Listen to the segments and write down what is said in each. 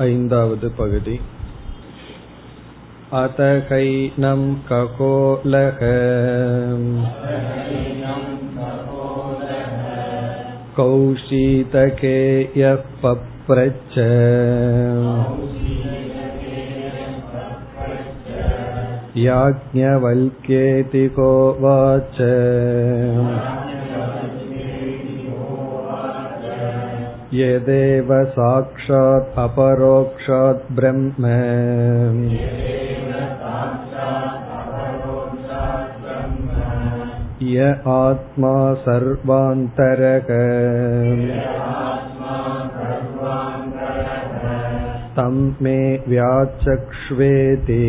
ऐन्दावद् पगुदि अत हैनं ककोलः कौशीतके यः पप्रच्छ याज्ञवल्क्येति कोवाच यदेव साक्षात् अपरोक्षात् ब्रह्म य आत्मा सर्वान्तरक तं मे व्याचक्ष्वेति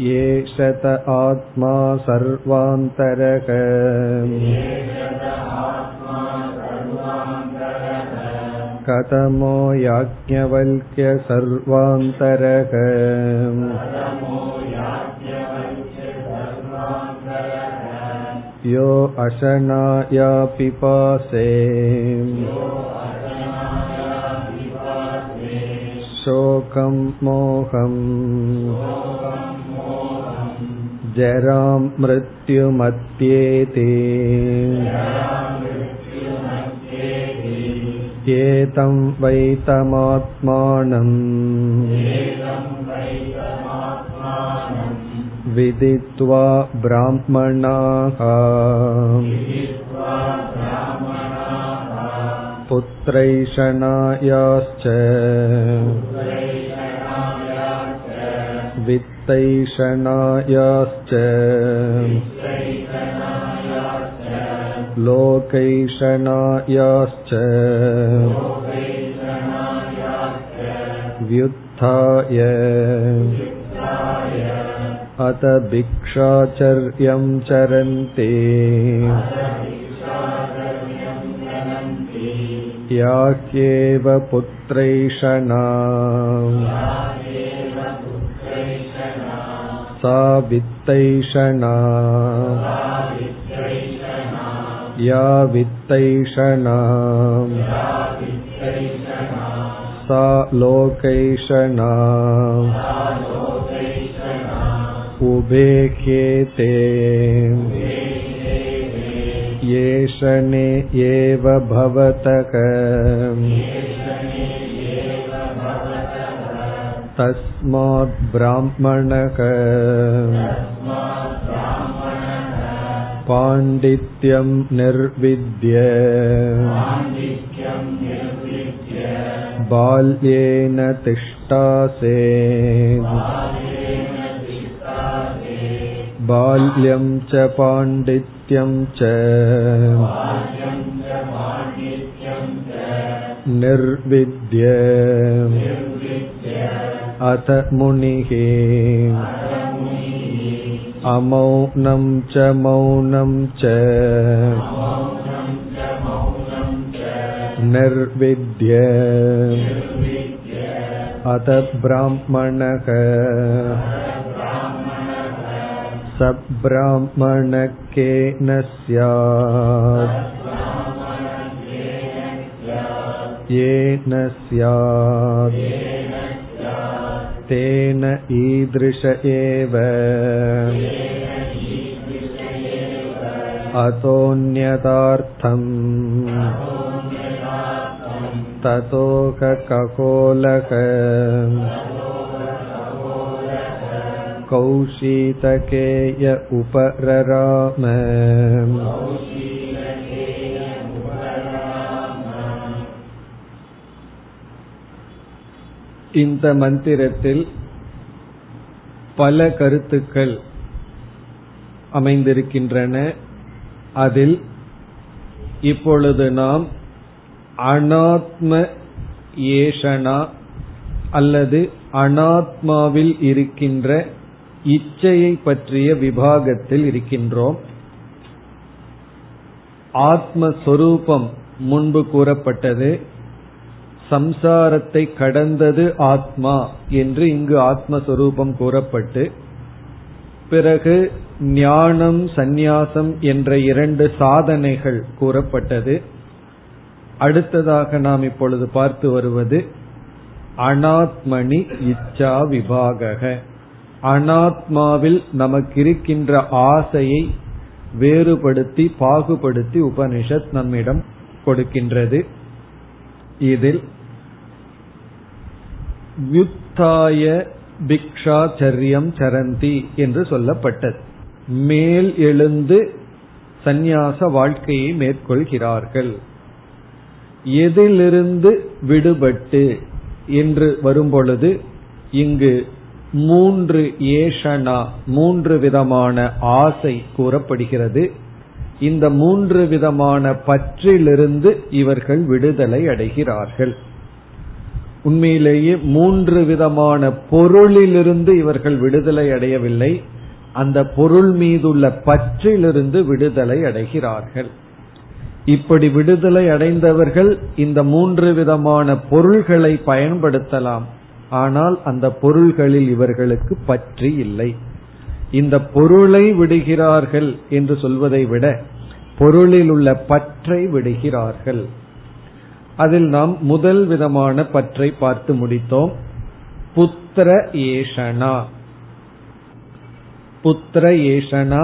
एषत आत्मा सर्वान्तरक कथमो याज्ञवल्क्य सर्वान्तरक यो अशनाया पिपासे शोकं मोहम् जरां मृत्युमत्येते एतं वैतमात्मानम् विदित्वा ब्राह्मणाः पुत्रैषणायाश्च वित्तैषणायाश्च लोकैषणायाश्च व्युत्थाय अत भिक्षाचर्यं चरन्ति याह्येव पुत्रैषणा सा वित्तैषणा या वित्तैषणा सा लोकैषणा उभेह्येते येषणे एव भवतः तस्मात् ब्राह्मणः पाण्डित्यं निर्विद्य बाल्येन तिष्ठासे बाल्यं च पाण्डित्यं च निर्विद्य अथ मुनिः अमौनं च मौनं च निर्विद्य अथ ब्राह्मणः सब्राह्मणकेन स्यात् येन स्यात् तेन ईदृश एव अतोऽन्यतार्थम् ततोककोलक कौशीतकेय उपरराम இந்த மந்திரத்தில் பல கருத்துக்கள் அமைந்திருக்கின்றன. அதில் இப்பொழுது நாம் அனாத்ம ஏஷனா அல்லது அனாத்மாவில் இருக்கின்ற இச்சையை பற்றிய விபாகத்தில் இருக்கின்றோம். ஆத்மஸ்வரூபம் முன்பு கூறப்பட்டது. சம்சாரத்தை கடந்தது ஆத்மா என்று இங்கு ஆத்மஸ்வரூபம் கூறப்பட்டு பிறகு ஞானம் சந்நியாசம் என்ற இரண்டு சாதனைகள் கூறப்பட்டது. அடுத்ததாக நாம் இப்பொழுது பார்த்து வருவது அனாத்மணி இச்சா விபாகக. அனாத்மாவில் நமக்கு இருக்கின்ற ஆசையை வேறுபடுத்தி பாகுபடுத்தி உபனிஷத் நம்மிடம் கொடுக்கின்றது. இதில் யுத்தாய பிக்ஷாச்சரியம் சரந்தி என்று சொல்லப்பட்டது. மேல் எழுந்து சந்நியாச வாழ்க்கையை மேற்கொள்கிறார்கள். எதிலிருந்து விடுபட்டு என்று வரும்பொழுது இங்கு மூன்று ஏஷனா மூன்று விதமான ஆசை கூறப்படுகிறது. இந்த மூன்று விதமான பற்றிலிருந்து இவர்கள் விடுதலை அடைகிறார்கள். உண்மையிலேயே மூன்று விதமான பொருளிலிருந்து இவர்கள் விடுதலை அடையவில்லை. அந்த பொருள் மீதுள்ள பற்றிலிருந்து விடுதலை அடைகிறார்கள். இப்படி விடுதலை அடைந்தவர்கள் இந்த மூன்று விதமான பொருள்களை பயன்படுத்தலாம். ஆனால் அந்த பொருள்களில் இவர்களுக்கு பற்றி இல்லை. இந்த பொருளை விடுகிறார்கள் என்று சொல்வதை விட பொருளில் உள்ள பற்றை விடுகிறார்கள். அதில் நாம் முதல் விதமான பற்றை பார்த்து முடித்தோம். புத்திர ஏஷனா. புத்திர ஏஷனா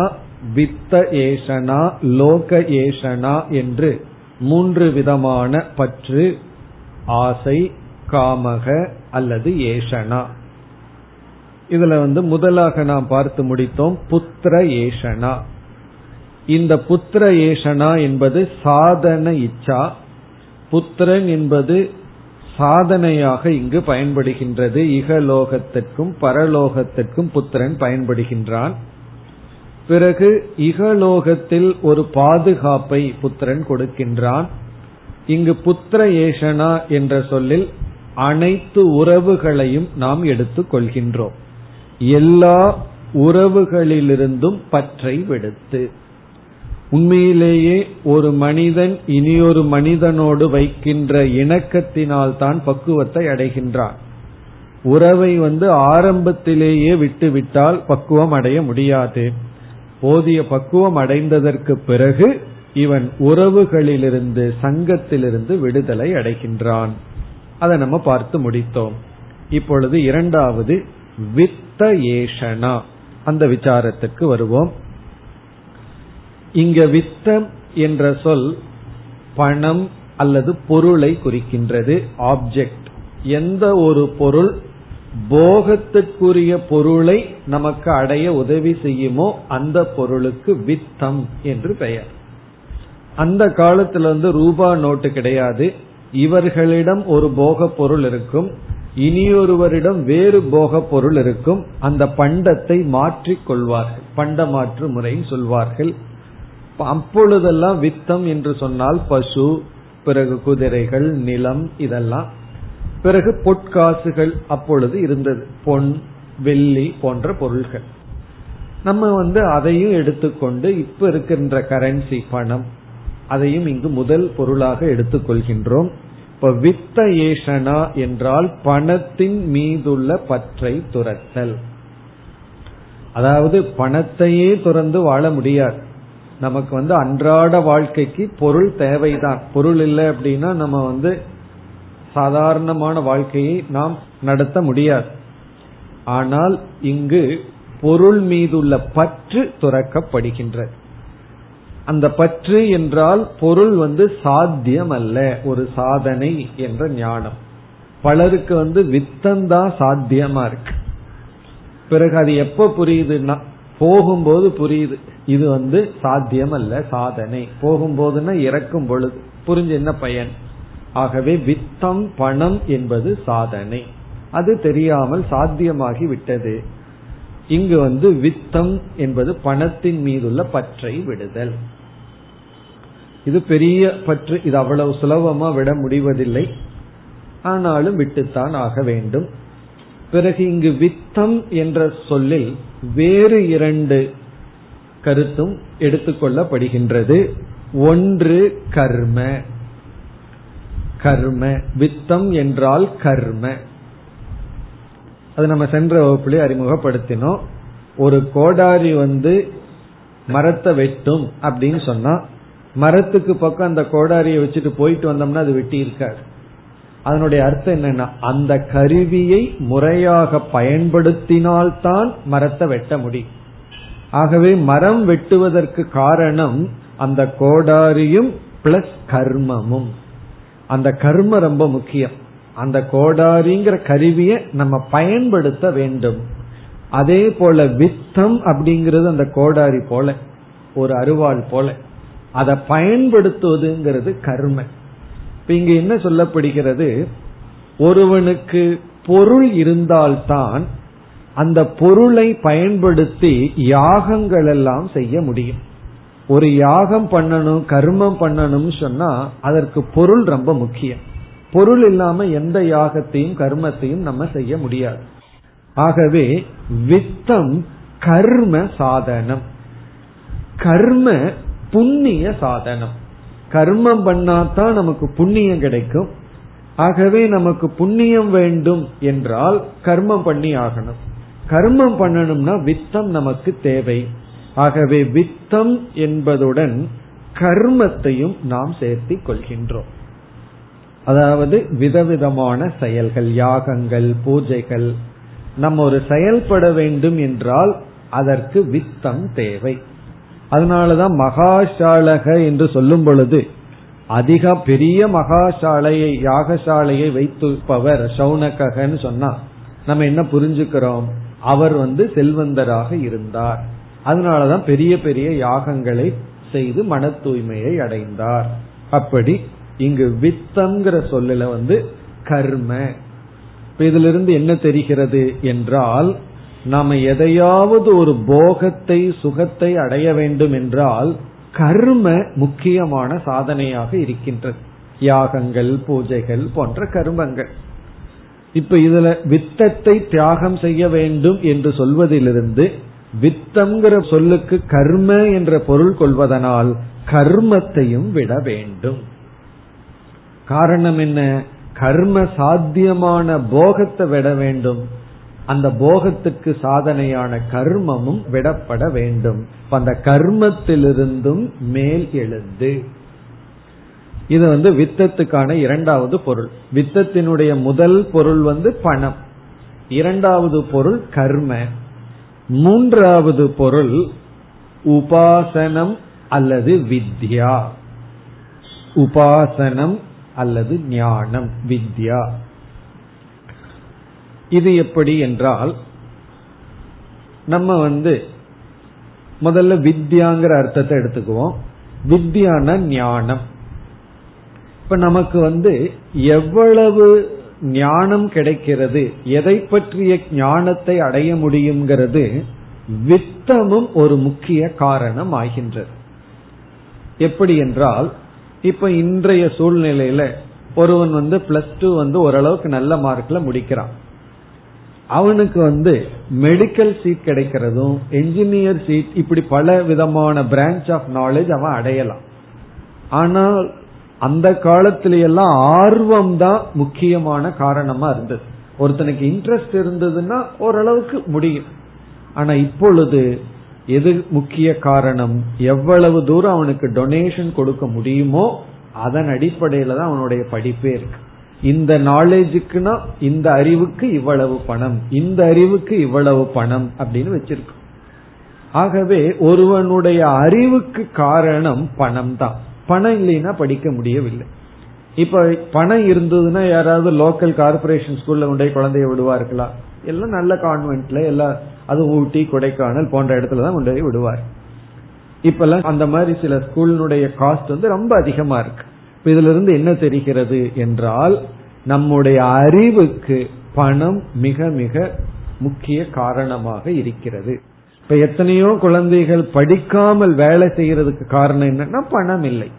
வித்த ஏஷனா லோக ஏஷனா என்று மூன்று விதமான பற்று ஆசை காமக அல்லது ஏஷனா. இதுல வந்து முதலாக நாம் பார்த்து முடித்தோம் புத்திர ஏஷனா. இந்த புத்திர ஏஷனா என்பது சாதன இச்சா புத்திரன் என்பது சாதனையாக இங்கு பயன்படுகின்றது. இகலோகத்திற்கும் பரலோகத்திற்கும் புத்திரன் பயன்படுகின்றான். பிறகு இகலோகத்தில் ஒரு பாதுகாப்பை புத்திரன் கொடுக்கின்றான். இங்கு புத்திர ஏஷனா என்ற சொல்லில் அனைத்து உறவுகளையும் நாம் எடுத்துக் கொள்கின்றோம். எல்லா உறவுகளிலிருந்தும் பற்றை விடுத்து. உண்மையிலேயே ஒரு மனிதன் இனியொரு மனிதனோடு வைக்கின்ற இணக்கத்தினால் தான் பக்குவத்தை அடைகின்றான். உறவை வந்து ஆரம்பத்திலேயே விட்டுவிட்டால் பக்குவம் அடைய முடியாது. போதிய பக்குவம் அடைந்ததற்கு பிறகு இவன் உறவுகளிலிருந்து சங்கத்திலிருந்து விடுதலை அடைகின்றான். அதை நம்ம பார்த்து முடித்தோம். இப்பொழுது இரண்டாவது வித்த ஏஷனா அந்த விசாரத்துக்கு வருவோம். இங்க வித்தம் என்ற சொல் பணம் அல்லது பொருளை குறிக்கின்றது ஆப்ஜெக்ட் எந்த ஒரு பொருள் போகத்துக்குரிய பொருளை நமக்கு அடைய உதவி செய்யுமோ அந்த பொருளுக்கு வித்தம் என்று பெயர். அந்த காலத்துல வந்து ரூபா நோட்டு கிடையாது. இவர்களிடம் ஒரு போக பொருள் இருக்கும். இனியொருவரிடம் வேறு போக பொருள் இருக்கும். அந்த பண்டத்தை மாற்றிக் கொள்வார்கள் பண்ட மாற்று முறையில் சொல்வார்கள். அப்பொழுதெல்லாம் வித்தம் என்று சொன்னால் பசு பிறகு குதிரைகள் நிலம் இதெல்லாம். பிறகு பொற்காசுகள் அப்பொழுது இருந்தது. பொன் வெள்ளி போன்ற பொருள்கள். நம்ம வந்து அதையும் எடுத்துக்கொண்டு இப்ப இருக்கின்ற கரன்சி பணம் அதையும் இங்கு முதல் பொருளாக எடுத்துக்கொள்கின்றோம். இப்ப வித்த ஏஷனா என்றால் பணத்தின் மீதுள்ள பற்றை துரத்தல். அதாவது பணத்தையே துறந்து வாழ முடியாது. நமக்கு வந்து அன்றாட வாழ்க்கைக்கு பொருள் தேவைதான். பொருள் இல்லை அப்படின்னா நம்ம வந்து சாதாரணமான வாழ்க்கையை நாம் நடத்த முடியாது. ஆனால் இங்கு பொருள் மீதுள்ள பற்று துறக்கப்படுகின்றது. அந்த பற்று என்றால் பொருள் வந்து சாத்தியம் அல்ல ஒரு சாதனை என்ற ஞானம். பலருக்கு வந்து வித்தந்தான் சாத்தியமா இருக்கு. பிறகு அது எப்ப புரியுதுன்னா போகும்போது புரியுது. இது வந்து சாத்தியம் அல்ல சாதனை. போகும்போதுன்னா இறக்கும் பொழுது. புரிஞ்சு என்ன பயன்? ஆகவே வித்தம் பணம் என்பது சாதனை. அது தெரியாமல் சாத்தியமாகி விட்டது. இங்கு வந்து வித்தம் என்பது பணத்தின் மீதுள்ள பற்றை விடுதல். இது பெரிய பற்று. இது அவ்வளவு சுலபமா விட முடிவதில்லை. ஆனாலும் விட்டுத்தான் ஆக வேண்டும். பிறகு இங்கு வித்தம் என்ற சொல்லில் வேறு இரண்டு கருத்தும் எடுத்துக்கொள்ளப்படுகின்றது ஒன்று கர்ம. கர்ம. வித்தம் என்றால் கர்ம. அது நம்ம சென்ற வகுப்புலேயே அறிமுகப்படுத்தினோம். ஒரு கோடாரி வந்து மரத்தை வெட்டும் அப்படின்னு சொன்னா மரத்துக்கு பக்கம் அந்த கோடாரியை வச்சுட்டு போயிட்டு வந்தோம்னா அது வெட்டி இருக்காது. அதனுடைய அர்த்தம் என்னன்னா அந்த கருவியை முறையாக பயன்படுத்தினால்தான் மரத்தை வெட்ட முடியும். ஆகவே மரம் வெட்டுவதற்கு காரணம் அந்த கோடாரியும் பிளஸ் கர்மமும். அந்த கர்ம ரொம்ப முக்கியம். அந்த கோடாரிங்கிற கருவியை நம்ம பயன்படுத்த வேண்டும். அதே போல வித்தம் அப்படிங்கிறது அந்த கோடாரி போல ஒரு அருவாள் போல. அதை பயன்படுத்துவதுங்கிறது கர்ம. இப்ப இங்க என்ன சொல்லப்படுகிறது? ஒருவனுக்கு பொருள் இருந்தால்தான் அந்த பொருளை பயன்படுத்தி யாகங்கள் எல்லாம் செய்ய முடியும். ஒரு யாகம் பண்ணணும் கர்மம் பண்ணணும்னு சொன்னா அதற்கு பொருள் ரொம்ப முக்கியம். பொருள் இல்லாம எந்த யாகத்தையும் கர்மத்தையும் நம்ம செய்ய முடியாது. ஆகவே வித்தம் கர்ம சாதனம். கர்ம புண்ணிய சாதனம். கர்மம் பண்ணாதான் நமக்கு புண்ணியம் கிடைக்கும். ஆகவே நமக்கு புண்ணியம் வேண்டும் என்றால் கர்மம் பண்ணி ஆகணும். கர்மம் பண்ணணும்னா வித்தம் நமக்கு தேவை. ஆகவே வித்தம் என்பதுடன் கர்மத்தையும் நாம் சேர்த்தி கொள்கின்றோம். அதாவது விதவிதமான செயல்கள் யாகங்கள் பூஜைகள். நம்ம ஒரு செயல்பட வேண்டும் என்றால் அதற்கு வித்தம் தேவை. அதனாலதான் மகாசாலக என்று சொல்லும் பொழுது அதிக பெரிய மகாசாலையை யாகசாலையை வைத்திருப்பவர் சௌனகன்னு சொன்னா நம்ம என்ன புரிஞ்சுக்கிறோம்? அவர் வந்து செல்வந்தராக இருந்தார். அதனாலதான் பெரிய பெரிய யாகங்களை செய்து மன தூய்மையை அடைந்தார். அப்படி இங்கு வித்தம்ங்கிற சொல்லல வந்து கர்ம. இதுல இருந்து என்ன தெரிகிறது என்றால் நாம எதையாவது ஒரு போகத்தை சுகத்தை அடைய வேண்டும் என்றால் கர்ம முக்கியமான சாதனையாக இருக்கின்றது. யாகங்கள் பூஜைகள் போன்ற கர்மங்கள். இப்ப இதுல வித்தத்தை தியாகம் செய்ய வேண்டும் என்று சொல்வதிலிருந்து வித்தம்ங்கிற சொல்லுக்கு கர்ம என்ற பொருள் கொள்வதனால் கர்மத்தையும் விட வேண்டும். காரணம் என்ன? கர்ம சாத்தியமான போகத்தை விட வேண்டும். அந்த போகத்துக்கு சாதனையான கர்மமும் விடப்பட வேண்டும். அந்த கர்மத்திலிருந்தும் மேல் எழுந்து. இது வந்து வித்தத்துக்கான இரண்டாவது பொருள். வித்தத்தினுடைய முதல் பொருள் வந்து பணம். இரண்டாவது பொருள் கர்ம. மூன்றாவது பொருள் உபாசனம் அல்லது வித்யா. உபாசனம் அல்லது ஞானம் வித்யா. இது எப்படி என்றால் நம்ம வந்து முதல்ல வித்யாங்கிற அர்த்தத்தை எடுத்துக்குவோம். வித்யான ஞானம். இப்ப நமக்கு வந்து எவ்வளவு ஞானம் கிடைக்கிறது எதை பற்றிய ஞானத்தை அடைய முடியுங்கிறது வித்தமும் ஒரு முக்கிய காரணம் ஆகின்றது. எப்படி என்றால் இப்ப இன்றைய சூழ்நிலையில ஒருவன் வந்து பிளஸ் டூ வந்து ஓரளவுக்கு நல்ல மார்க்ல முடிக்கிறான். அவனுக்கு வந்து மெடிக்கல் சீட் கிடைக்கிறதும் என்ஜினியர் சீட் இப்படி பல விதமான பிரான்ச் ஆஃப் நாலேஜ் அவன் அடையலாம். ஆனால் அந்த காலத்தில எல்லாம் ஆர்வம் தான் முக்கியமான காரணமா இருந்தது. ஒருத்தனுக்கு இன்ட்ரெஸ்ட் இருந்ததுன்னா ஓரளவுக்கு முடியும். ஆனா இப்பொழுது எது முக்கிய காரணம்? எவ்வளவு தூரம் அவனுக்கு டொனேஷன் கொடுக்க முடியுமோ அதன் அடிப்படையில தான் அவனுடைய படிப்பே இருக்கு. இந்த நாலேஜுக்குனா இந்த அறிவுக்கு இவ்வளவு பணம் இந்த அறிவுக்கு இவ்வளவு பணம் அப்படின்னு வச்சிருக்கோம். ஆகவே ஒருவனுடைய அறிவுக்கு காரணம் பணம் தான் பணம் இல்லைன்னா படிக்க முடியவில்லை. இப்ப பணம் இருந்ததுன்னா யாராவது லோக்கல் கார்பரேஷன் ஸ்கூல்ல போய் குழந்தைய விடுவார்களா எல்லாம் நல்ல கான்வென்ட்ல எல்லாம் அது ஊட்டி கொடைக்கானல் போன்ற இடத்துல தான் கொண்டு போய் விடுவார். இப்பெல்லாம் அந்த மாதிரி சில ஸ்கூலினுடைய காஸ்ட் வந்து ரொம்ப அதிகமா இருக்கு. இப்ப இதுல இருந்து என்ன தெரிகிறது என்றால் நம்முடைய அறிவுக்கு பணம் மிக மிக முக்கிய காரணமாக இருக்கிறது. இப்ப எத்தனையோ குழந்தைகள் படிக்காமல் வேலை செய்யறதுக்கு காரணம் என்னன்னா பணம் இல்லை.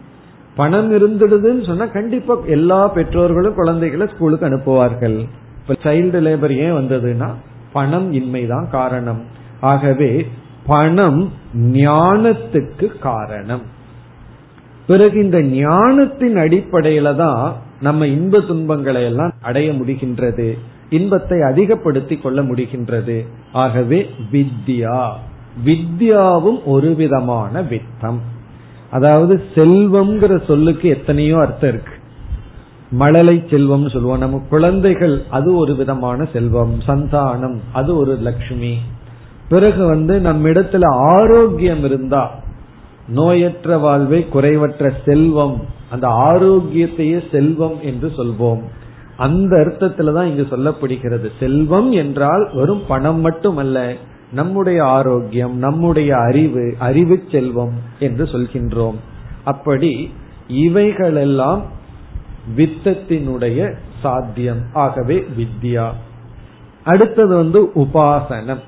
பணம் இருந்துடுதுன்னு சொன்னா கண்டிப்பா எல்லா பெற்றோர்களும் குழந்தைகளை ஸ்கூலுக்கு அனுப்புவார்கள். இப்ப சைல்டு லேபர் ஏன் வந்ததுன்னா பணம் இன்மைதான் காரணம். ஆகவே பணம் ஞானத்துக்கு காரணம். பிறகு இந்த ஞானத்தின் அடிப்படையில தான் நம்ம இன்ப துன்பங்களை எல்லாம் அடைய முடிகின்றது. இன்பத்தை அதிகப்படுத்தி கொள்ள முடிகின்றது. ஆகவே வித்யா. வித்யாவும் ஒரு விதமான வித்தம். அதாவது செல்வம்ங்கிற சொல்லுக்கு எத்தனையோ அர்த்தம் இருக்கு. மழலை செல்வம் சொல்லுவோம். நம்ம குழந்தைகள் அது ஒரு விதமான செல்வம். சந்தானம் அது ஒரு லட்சுமி பிறகு வந்து நம்ம இடத்துல ஆரோக்கியம் இருந்தா நோயற்ற வாழ்வை குறைவற்ற செல்வம் அந்த ஆரோக்கியத்தையே செல்வம் என்று சொல்வோம். அந்த அர்த்தத்துல தான் இங்கு சொல்லப்படுகிறது. செல்வம் என்றால் வெறும் பணம் மட்டுமல்ல நம்முடைய ஆரோக்கியம் நம்முடைய அறிவு அறிவு செல்வம் என்று சொல்கின்றோம். அப்படி இவைகளெல்லாம் வித்தத்தினுடைய சாத்தியம். ஆகவே வித்யா. அடுத்தது வந்து உபாசனம்.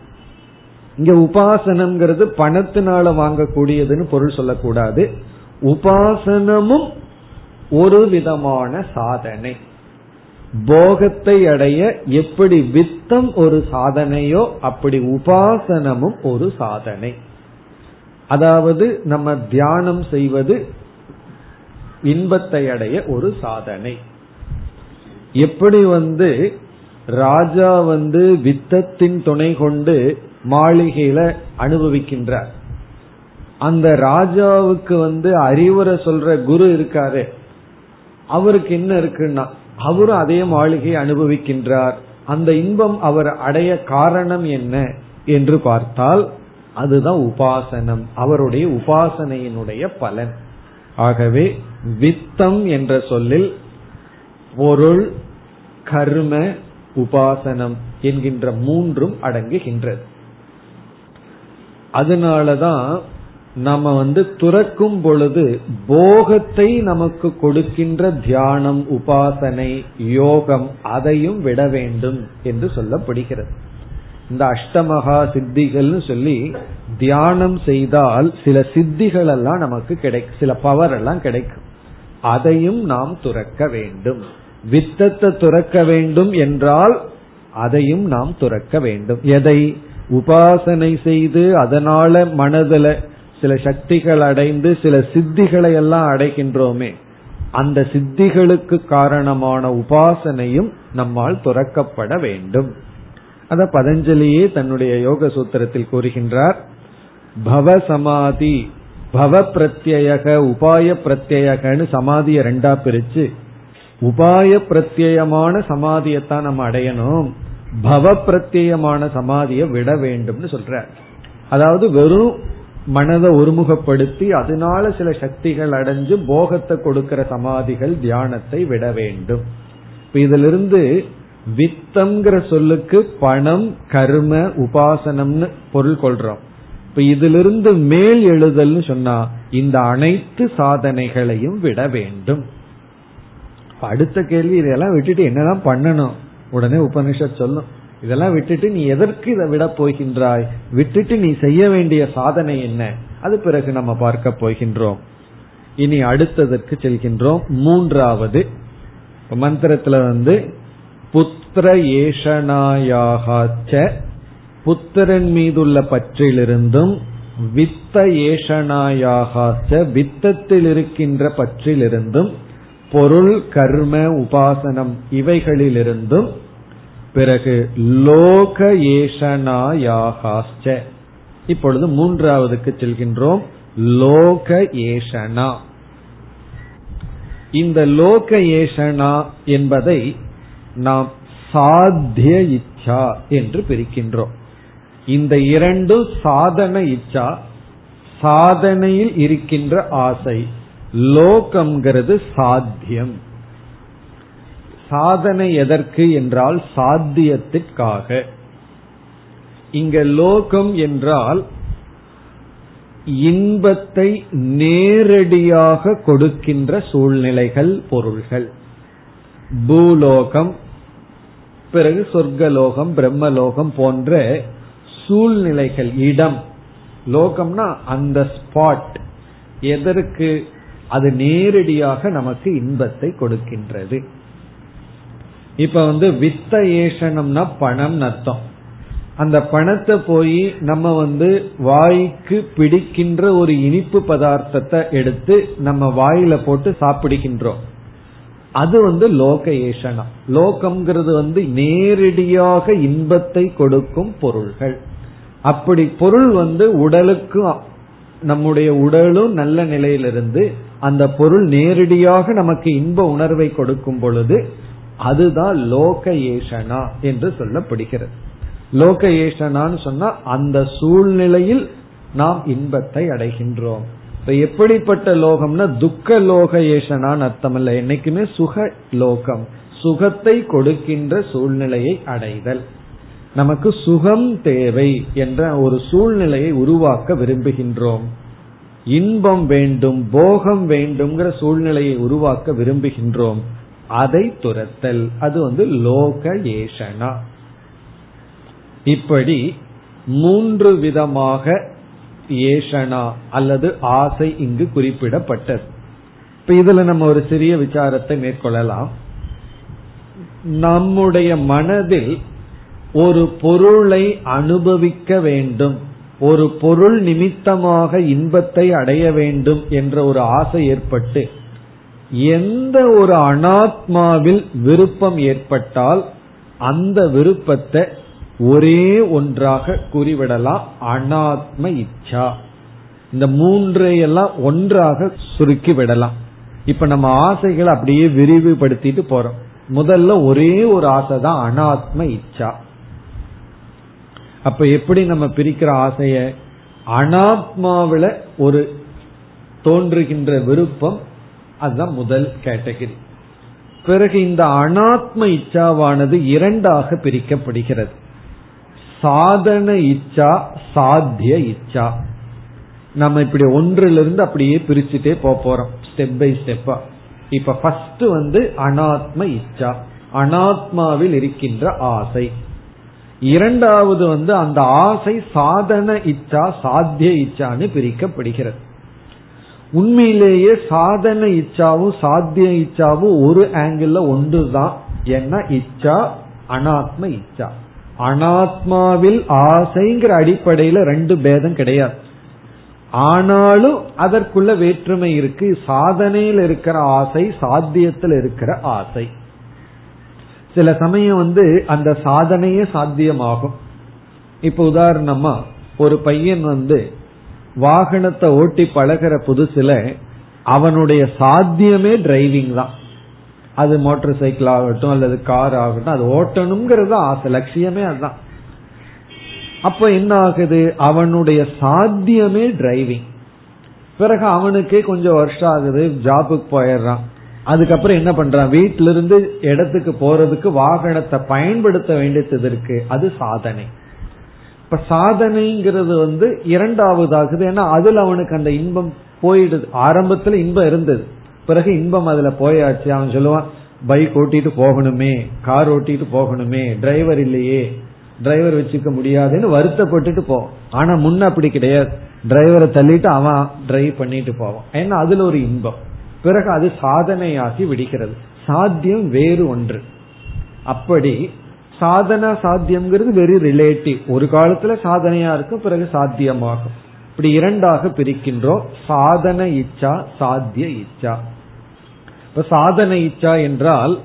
இங்க உபாசனம்ங்கிறது பணத்தினால வாங்கக்கூடியதுன்னு பொருள் சொல்லக்கூடாது. உபாசனமும் ஒரு விதமான சாதனை. போகத்தை அடைய எப்படி வித்தம் ஒரு சாதனையோ அப்படி உபாசனமும் ஒரு சாதனை. அதாவது நம்ம தியானம் செய்வது இன்பத்தை அடைய ஒரு சாதனை. எப்படி வந்து ராஜா வந்து வித்தத்தின் துணை கொண்டு மாளிகையில அனுபவிக்கின்றார். அந்த ராஜாவுக்கு வந்து அறிவுரை சொல்ற குரு இருக்காரு. அவருக்கு என்ன இருக்குன்னா அவரும் அதே மாளிகையை அனுபவிக்கின்றார். அந்த இன்பம் அவர் அடைய காரணம் என்ன என்று பார்த்தால் அதுதான் உபாசனம். அவருடைய உபாசனையினுடைய பலன். ஆகவே வித்தம் என்ற சொல்லில் பொருள் கர்ம உபாசனம் என்கின்ற மூன்றும் அடங்குகின்றது. அதனாலதான் நம்ம வந்து துறக்கும் பொழுது போகத்தை நமக்கு கொடுக்கின்ற தியானம் உபாசனை யோகம் அதையும் விட வேண்டும் என்று சொல்லப்படுகிறது. இந்த அஷ்டமகா சித்திகள்னு சொல்லி தியானம் செய்தால் சில சித்திகள் எல்லாம் நமக்கு கிடைக்கும் சில பவர் எல்லாம் கிடைக்கும். அதையும் நாம் துறக்க வேண்டும். வித்தத்தை துறக்க வேண்டும் என்றால் அதையும் நாம் துறக்க வேண்டும். எதை? உபாசனை செய்து அதனால மனதில் சில சக்திகள் அடைந்து சில சித்திகளை எல்லாம் அடைகின்றோமே அந்த சித்திகளுக்கு காரணமான உபாசனையும் நம்மால் துறக்கப்பட வேண்டும். அத பதஞ்சலியே தன்னுடைய யோக சூத்திரத்தில் கூறுகின்றார். பவ சமாதி பவ பிரத்யக உபாய பிரத்யகன்னு சமாதிய ரெண்டா பிரிச்சு உபாய பிரத்யமான சமாதியத்தான் நம்ம அடையணும் பவ பிரத்யமான சமாதியை விட வேண்டும்னு சொல்ற அதாவது வெறும் மனதை ஒருமுகப்படுத்தி அதனால சில சக்திகள் அடைஞ்சு போகத்தை கொடுக்கிற சமாதிகள் தியானத்தை விட வேண்டும். இதிலிருந்து வித்தம்ங்கிற சொல்லுக்கு பணம் கர்ம உபாசனம்னு பொருள் கொள்றோம். இப்ப இதிலிருந்து மேல் எழுதல்னு சொன்னா இந்த அனைத்து சாதனைகளையும் விட வேண்டும். அடுத்த கேள்வி இதெல்லாம் விட்டுட்டு என்னதான் பண்ணணும்? உடனே உபனிஷத் சொல்லும். இதெல்லாம் விட்டுட்டு நீ எதற்கு இதை விட போகின்றாய்? விட்டுட்டு நீ செய்ய வேண்டிய சாதனை என்ன? அது பிறகு நம்ம பார்க்க போகின்றோம். இனி அடுத்ததற்கு செல்கின்றோம். மூன்றாவது மந்திரத்துல வந்து புத்திர ஏஷனாயாக புத்திரன் மீதுள்ள பற்றிலிருந்தும் வித்த ஏஷனாயாக வித்தத்தில் இருக்கின்ற பற்றிலிருந்தும் பொருள் கர்ம உபாசனம் இவைகளிலிருந்தும் பிறகு லோக ஏஷனாயாகாச்ச இப்பொழுது மூன்றாவதுக்கு செல்கின்றோம். லோக ஏஷனா இந்த லோக ஏஷனா என்பதை நாம் சாத்திய இச்சா என்று பிரிக்கின்றோம். இந்த இரண்டு சாதன இச்சா சாதனையில் இருக்கின்ற ஆசை லோகம்ங்கிறது சாத்தியம். சாதனை எதற்கு என்றால் சாத்தியத்திற்காக இங்க லோகம் என்றால் இன்பத்தை நேரடியாக கொடுக்கின்ற சூழ்நிலைகள் பொருள்கள். பூலோகம் பிறகு சொர்க்கலோகம் பிரம்மலோகம் போன்ற சூழ்நிலைகள் இடம். லோகம்னா அந்த ஸ்பாட் எதற்கு? அது நேரடியாக நமக்கு இன்பத்தை கொடுக்கின்றது. இப்ப வந்து வித்த ஏஷனம்னா பணம் அர்த்தம். அந்த பணத்தை போய் நம்ம வந்து வாய்க்கு பிடிக்கின்ற ஒரு இனிப்பு பதார்த்தத்தை எடுத்து நம்ம வாயில போட்டு சாப்பிடுகின்றோம். அது வந்து லோக ஏஷனம் லோகம்ங்கிறது வந்து நேரடியாக இன்பத்தை கொடுக்கும் பொருள்கள். அப்படி பொருள் வந்து உடலுக்கு நம்முடைய உடலும் நல்ல நிலையிலிருந்து அந்த பொருள் நேரடியாக நமக்கு இன்ப உணர்வை கொடுக்கும் பொழுது அதுதான் லோக ஏஷனா என்று சொல்லப்படுகிறது. லோக ஏஷனான்னு சொன்னா அந்த சூழ்நிலையில் நாம் இன்பத்தை அடைகின்றோம். இப்ப எப்படிப்பட்ட லோகம்னா துக்க லோக ஏஷனான்னு அர்த்தம் இல்லை. என்னைக்குமே சுக லோகம் சுகத்தை கொடுக்கின்ற சூழ்நிலையை அடைதல். நமக்கு சுகம் தேவை என்ற ஒரு சூழ்நிலையை உருவாக்க விரும்புகின்றோம். இன்பம் வேண்டும் போகம் வேண்டும்ங்கிற சூழ்நிலையை உருவாக்க விரும்புகின்றோம். அதை துரத்தல். அது வந்து லோக ஏஷனா இப்படி மூன்று விதமாக ஏஷனா அல்லது ஆசை இங்கு குறிப்பிடப்பட்டது. இப்ப இதுல நம்ம ஒரு சிறிய விசாரத்தை மேற்கொள்ளலாம். நம்முடைய மனதில் ஒரு பொருளை அனுபவிக்க வேண்டும். ஒரு பொருள் நிமித்தமாக இன்பத்தை அடைய வேண்டும் என்ற ஒரு ஆசை ஏற்பட்டு எந்த ஒரு அனாத்மாவில் விருப்பம் ஏற்பட்டால் அந்த விருப்பத்தை ஒரே ஒன்றாக கூறிவிடலாம். அனாத்ம இச்சா. இந்த மூன்றையெல்லாம் ஒன்றாக சுருக்கி விடலாம். இப்ப நம்ம ஆசைகளை அப்படியே விரிவுபடுத்திட்டு போறோம். முதல்ல ஒரே ஒரு ஆசை தான் அனாத்ம இச்சா. அப்ப எப்படி நம்ம பிரிக்கிற ஆசைய? அனாத்மாவில ஒரு தோன்றுகின்ற விருப்பம் அதுதான் முதல் கேட்டகரி. பிறகு இந்த அனாத்ம இச்சாவானது இரண்டாக பிரிக்கப்படுகிறது. சாதன இச்சா சாத்திய இச்சா. நம்ம இப்படி ஒன்றிலிருந்து அப்படியே பிரிச்சுட்டே போறோம் ஸ்டெப் பை ஸ்டெப்பா இப்ப ஃபர்ஸ்ட் வந்து அனாத்ம இச்சா அனாத்மாவில் இருக்கின்ற ஆசை. இரண்டாவது வந்து அந்த ஆசை சாதன இச்சா சாத்திய இச்சான்னு பிரிக்கப்படுகிறது. உண்மையிலேயே சாதன இச்சாவும் சாத்திய இச்சாவும் ஒரு ஆங்கிள் ஒன்றுதான். ஏன்னா இச்சா அனாத்ம இச்சா. அனாத்மாவில் ஆசைங்கிற அடிப்படையில ரெண்டு பேதம் கிடையாது. ஆனாலும் அதற்குள்ள வேற்றுமை இருக்கு. சாதனையில் இருக்கிற ஆசை சாத்தியத்தில் இருக்கிற ஆசை. சில சமயம் வந்து அந்த சாதனையே சாத்தியமாகும். இப்ப உதாரணமா ஒரு பையன் வந்து வாகனத்தை ஓட்டி பழகிற புதுசுல அவனுடைய சாத்தியமே டிரைவிங் தான். அது மோட்டர் சைக்கிள் ஆகட்டும் அல்லது கார் ஆகட்டும் அது ஓட்டணுங்கிறது ஆசை லட்சியமே அதுதான். அப்ப என்ன ஆகுது? அவனுடைய சாத்தியமே டிரைவிங் பிறகு அவனுக்கே கொஞ்சம் வருஷம் ஆகுது ஜாபுக்கு போயிடுறான். அதுக்கப்புறம் என்ன பண்றான்? வீட்டிலிருந்து இடத்துக்கு போறதுக்கு வாகனத்தை பயன்படுத்த வேண்டியது இருக்கு? அது சாதனை. இப்ப சாதனைங்கிறது வந்து இரண்டாவது ஆகுது ஏன்னா அதுல அவனுக்கு அந்த இன்பம் போயிடுது. ஆரம்பத்துல இன்பம் இருந்தது. பிறகு இன்பம் அதுல போயாச்சு. அவன் சொல்லுவான் பைக் ஓட்டிட்டு போகணுமே கார் ஓட்டிட்டு போகணுமே டிரைவர் இல்லையே டிரைவர் வச்சுக்க முடியாதுன்னு வருத்தப்பட்டுட்டு போவான் ஆனா முன்ன அப்படி கிடையாது. டிரைவரை தள்ளிட்டு அவன் டிரைவ் பண்ணிட்டு போவான். ஏன்னா அதுல ஒரு இன்பம். பிறகு அது சாதனையாகி விடுகிறது. சாத்தியம் வேறு ஒன்று. அப்படி சாதனா சாத்தியம்ங்கிறது வெரி ரிலேட்டிவ் ஒரு காலத்துல சாதனையா இருக்கும் பிறகு சாத்தியமாகும். இப்படி இரண்டாக பிரிக்கின்றோம். சாதன இச்சா சாத்திய இச்சா. இப்ப சாதன இச்சா என்றால்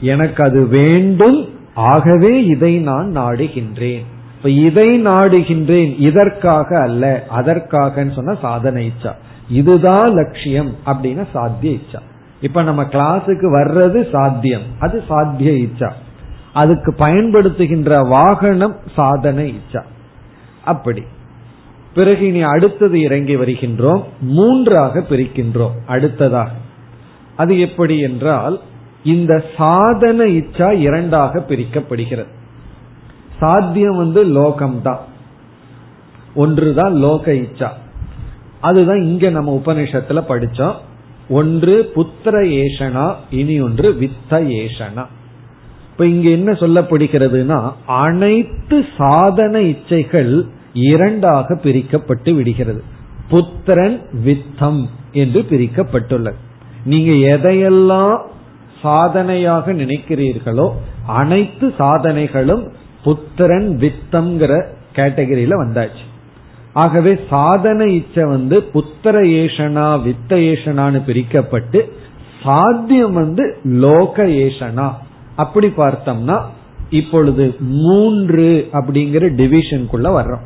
எனக்கு அது வேண்டும் ஆகவே இதை நான் நாடுகின்றேன். இப்ப இதை நாடுகின்றேன் இதற்காக அல்ல அதற்காக சொன்ன சாதனை இச்சா. இதுதான் லட்சியம் அப்படின்னு சாத்திய இச்சா. இப்ப நம்ம கிளாஸுக்கு வர்றது சாத்தியம் அது சாத்திய இச்சா. அதுக்கு பயன்படுத்துகின்ற வாகனம் சாதனை இச்சா. அப்படி. பிறகு இனி அடுத்தது இறங்கி வருகின்றோம். மூன்றாக பிரிக்கின்றோம். அடுத்ததாக. அது எப்படி என்றால் இந்த சாதன இச்சா இரண்டாக பிரிக்கப்படுகிறது. சாத்தியம் வந்து லோகம்தான். ஒன்றுதான் லோக இச்சா. அதுதான் இங்க நம்ம உபநிஷத்துல படிச்சோம். ஒன்று புத்திர ஏஷனா இனி ஒன்று வித்த ஏஷனா. இப்ப இங்க என்ன சொல்லப்படுகிறதுனா அனைத்து சாதன இச்சைகள் இரண்டாக பிரிக்கப்பட்டு விடுகிறது. புத்திரன் வித்தம் என்று பிரிக்கப்பட்டுள்ளது. நீங்க எதையெல்லாம் சாதனையாக நினைக்கிறீர்களோ அனைத்து சாதனைகளும் புத்திரன் வித்தம்ங்கிற கேட்டகரியில வந்தாச்சு. ஆகவே சாதன இச்சை வந்து புத்திர ஏஷனா வித்த ஏஷனான்னு பிரிக்கப்பட்டு சாத்தியம் வந்து லோக ஏஷனா. அப்படி பார்த்தோம்னா இப்பொழுது மூன்று அப்படிங்கிற டிவிஷனுக்குள்ள வர்றோம்.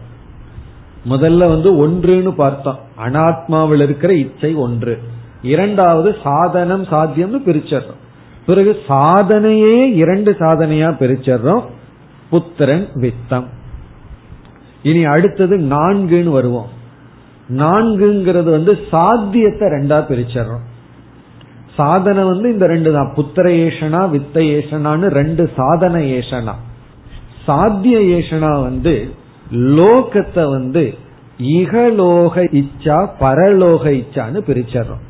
முதல்ல வந்து ஒன்றுன்னு பார்த்தோம். அனாத்மாவில் இருக்கிற இச்சை ஒன்று. இரண்டாவது சாதனம் சாத்தியம்னு பிரிச்சிடறோம். பிறகு சாதனையே இரண்டு சாதனையா பிரிச்சிடறோம். புத்திரன் வித்தம். இனி அடுத்தது நான்குன்னு வருவோம். நான்குங்கிறது வந்து சாத்தியத்தை ரெண்டா பிரிச்சிடறோம். சாதனை வந்து இந்த ரெண்டு தான். புத்திர ஏஷனா வித்த ஏஷனான்னு ரெண்டு சாதன ஏஷனா. சாத்திய ஏஷனா வந்து லோகத்தை வந்து இகலோக இச்சா பரலோக இச்சான்னு பிரிச்சிடறோம்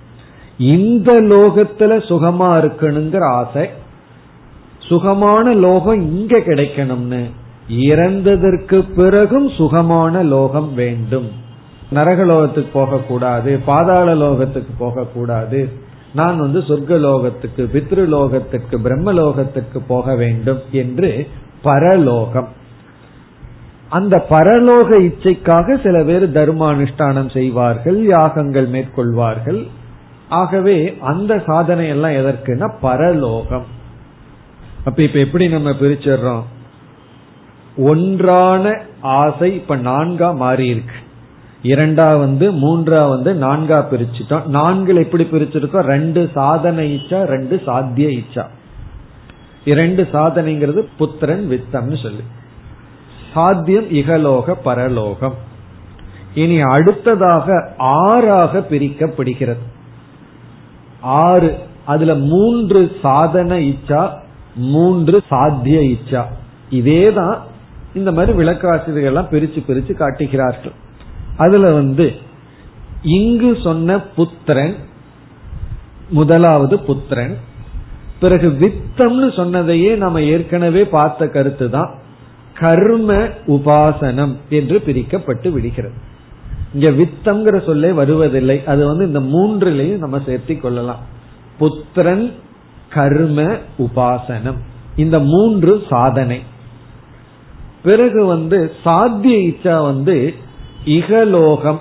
இந்த லோகத்துல சுகமா இருக்கணுங்கிற ஆசை சுகமான லோகம் இங்க கிடைக்கணும்னு இறந்ததற்கு பிறகும் சுகமான லோகம் வேண்டும். நரகலோகத்துக்கு போகக்கூடாது பாதாள லோகத்துக்கு போகக்கூடாது நான் வந்து சொர்க்க லோகத்துக்கு பித்ருலோகத்துக்கு பிரம்மலோகத்துக்கு போக வேண்டும் என்று பரலோகம். அந்த பரலோக இச்சைக்காக சில பேர் தர்மானுஷ்டானம் செய்வார்கள் யாகங்கள் மேற்கொள்வார்கள். ஆகவே அந்த சாதனை எல்லாம் எதற்குனா பரலோகம். அப்ப இப்ப எப்படி நம்ம பிரிச்சிடுறோம்? ஒன்றான ஆசை இப்ப நான்கா மாறி இருக்கு இரண்டா வந்து மூன்றா வந்து நான்கா பிரிச்சுட்டோம். நான்குல எப்படி பிரிச்சிருக்கோம்? ரெண்டு சாதனை இச்சா ரெண்டு சாத்திய இச்சா. இரண்டு சாதனைங்கிறது புத்திரன் வித்தம்னு சொல்லு. சாத்தியம் இகலோக பரலோகம். இனி அடுத்ததாக ஆறாக பிரிக்கப்படுகிறது. ஆறு அதுல மூன்று சாதன இச்சா மூன்று சாத்திய இச்சா. இதேதான் இந்த மாதிரி விளக்காசிரியர்கள் எல்லாம் பிரிச்சு பிரிச்சு காட்டுகிறார்கள். அதுல வந்து இங்கு சொன்ன புத்திரன் முதலாவது புத்திரன் பிறகு வித்தம்னு சொன்னதையே நம்ம ஏற்கனவே பார்த்த கருத்து தான் கர்ம உபாசனம் என்று பிரிக்கப்பட்டு விடுகிறது. இங்க வித்தம்ங்கிற சொல்லே வருவதில்லை. அது வந்து இந்த மூன்றிலையும் நம்ம சேர்த்தி கொள்ளலாம். புத்திரன் கர்ம உபாசனம். இந்த மூன்று சாதனை. பிறகு வந்து சாத்திய இச்சா வந்து இகலோகம்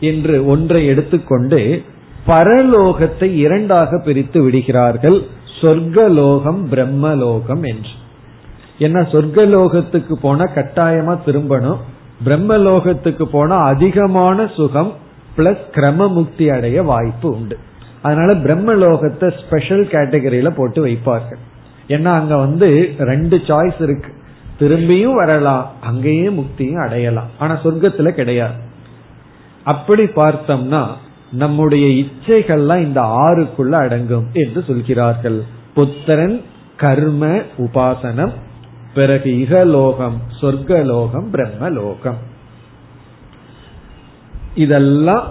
என்று ஒன்றை எடுத்துக்கொண்டு பரலோகத்தை இரண்டாக பிரித்து விடுகிறார்கள். சொர்க்கலோகம் பிரம்மலோகம் என்று. என்ன சொர்க்கலோகத்துக்கு போனா கட்டாயமா திரும்பணும். பிரம்மலோகத்துக்கு போனா அதிகமான சுகம் பிளஸ் கிரம முக்தி அடைய வாய்ப்பு உண்டு. அதனால பிரம்மலோகத்தை ஸ்பெஷல் கேட்டகரியில போட்டு வைப்பார்கள். ஏன்னா அங்க வந்து ரெண்டு சாய்ஸ் இருக்கு. திரும்பியும் வரலாம். அங்கேயே முக்தியும் அடையலாம். ஆனா சொர்க்கத்துல கிடையாது. அப்படி பார்த்தோம்னா நம்முடைய இச்சைகள்லாம் இந்த ஆறுக்குள்ள அடங்கும் என்று சொல்கிறார்கள். புத்திரன் கர்ம உபாசனம் பிறகு இகலோகம் சொர்க்கலோகம் பிரம்மலோகம். இதெல்லாம்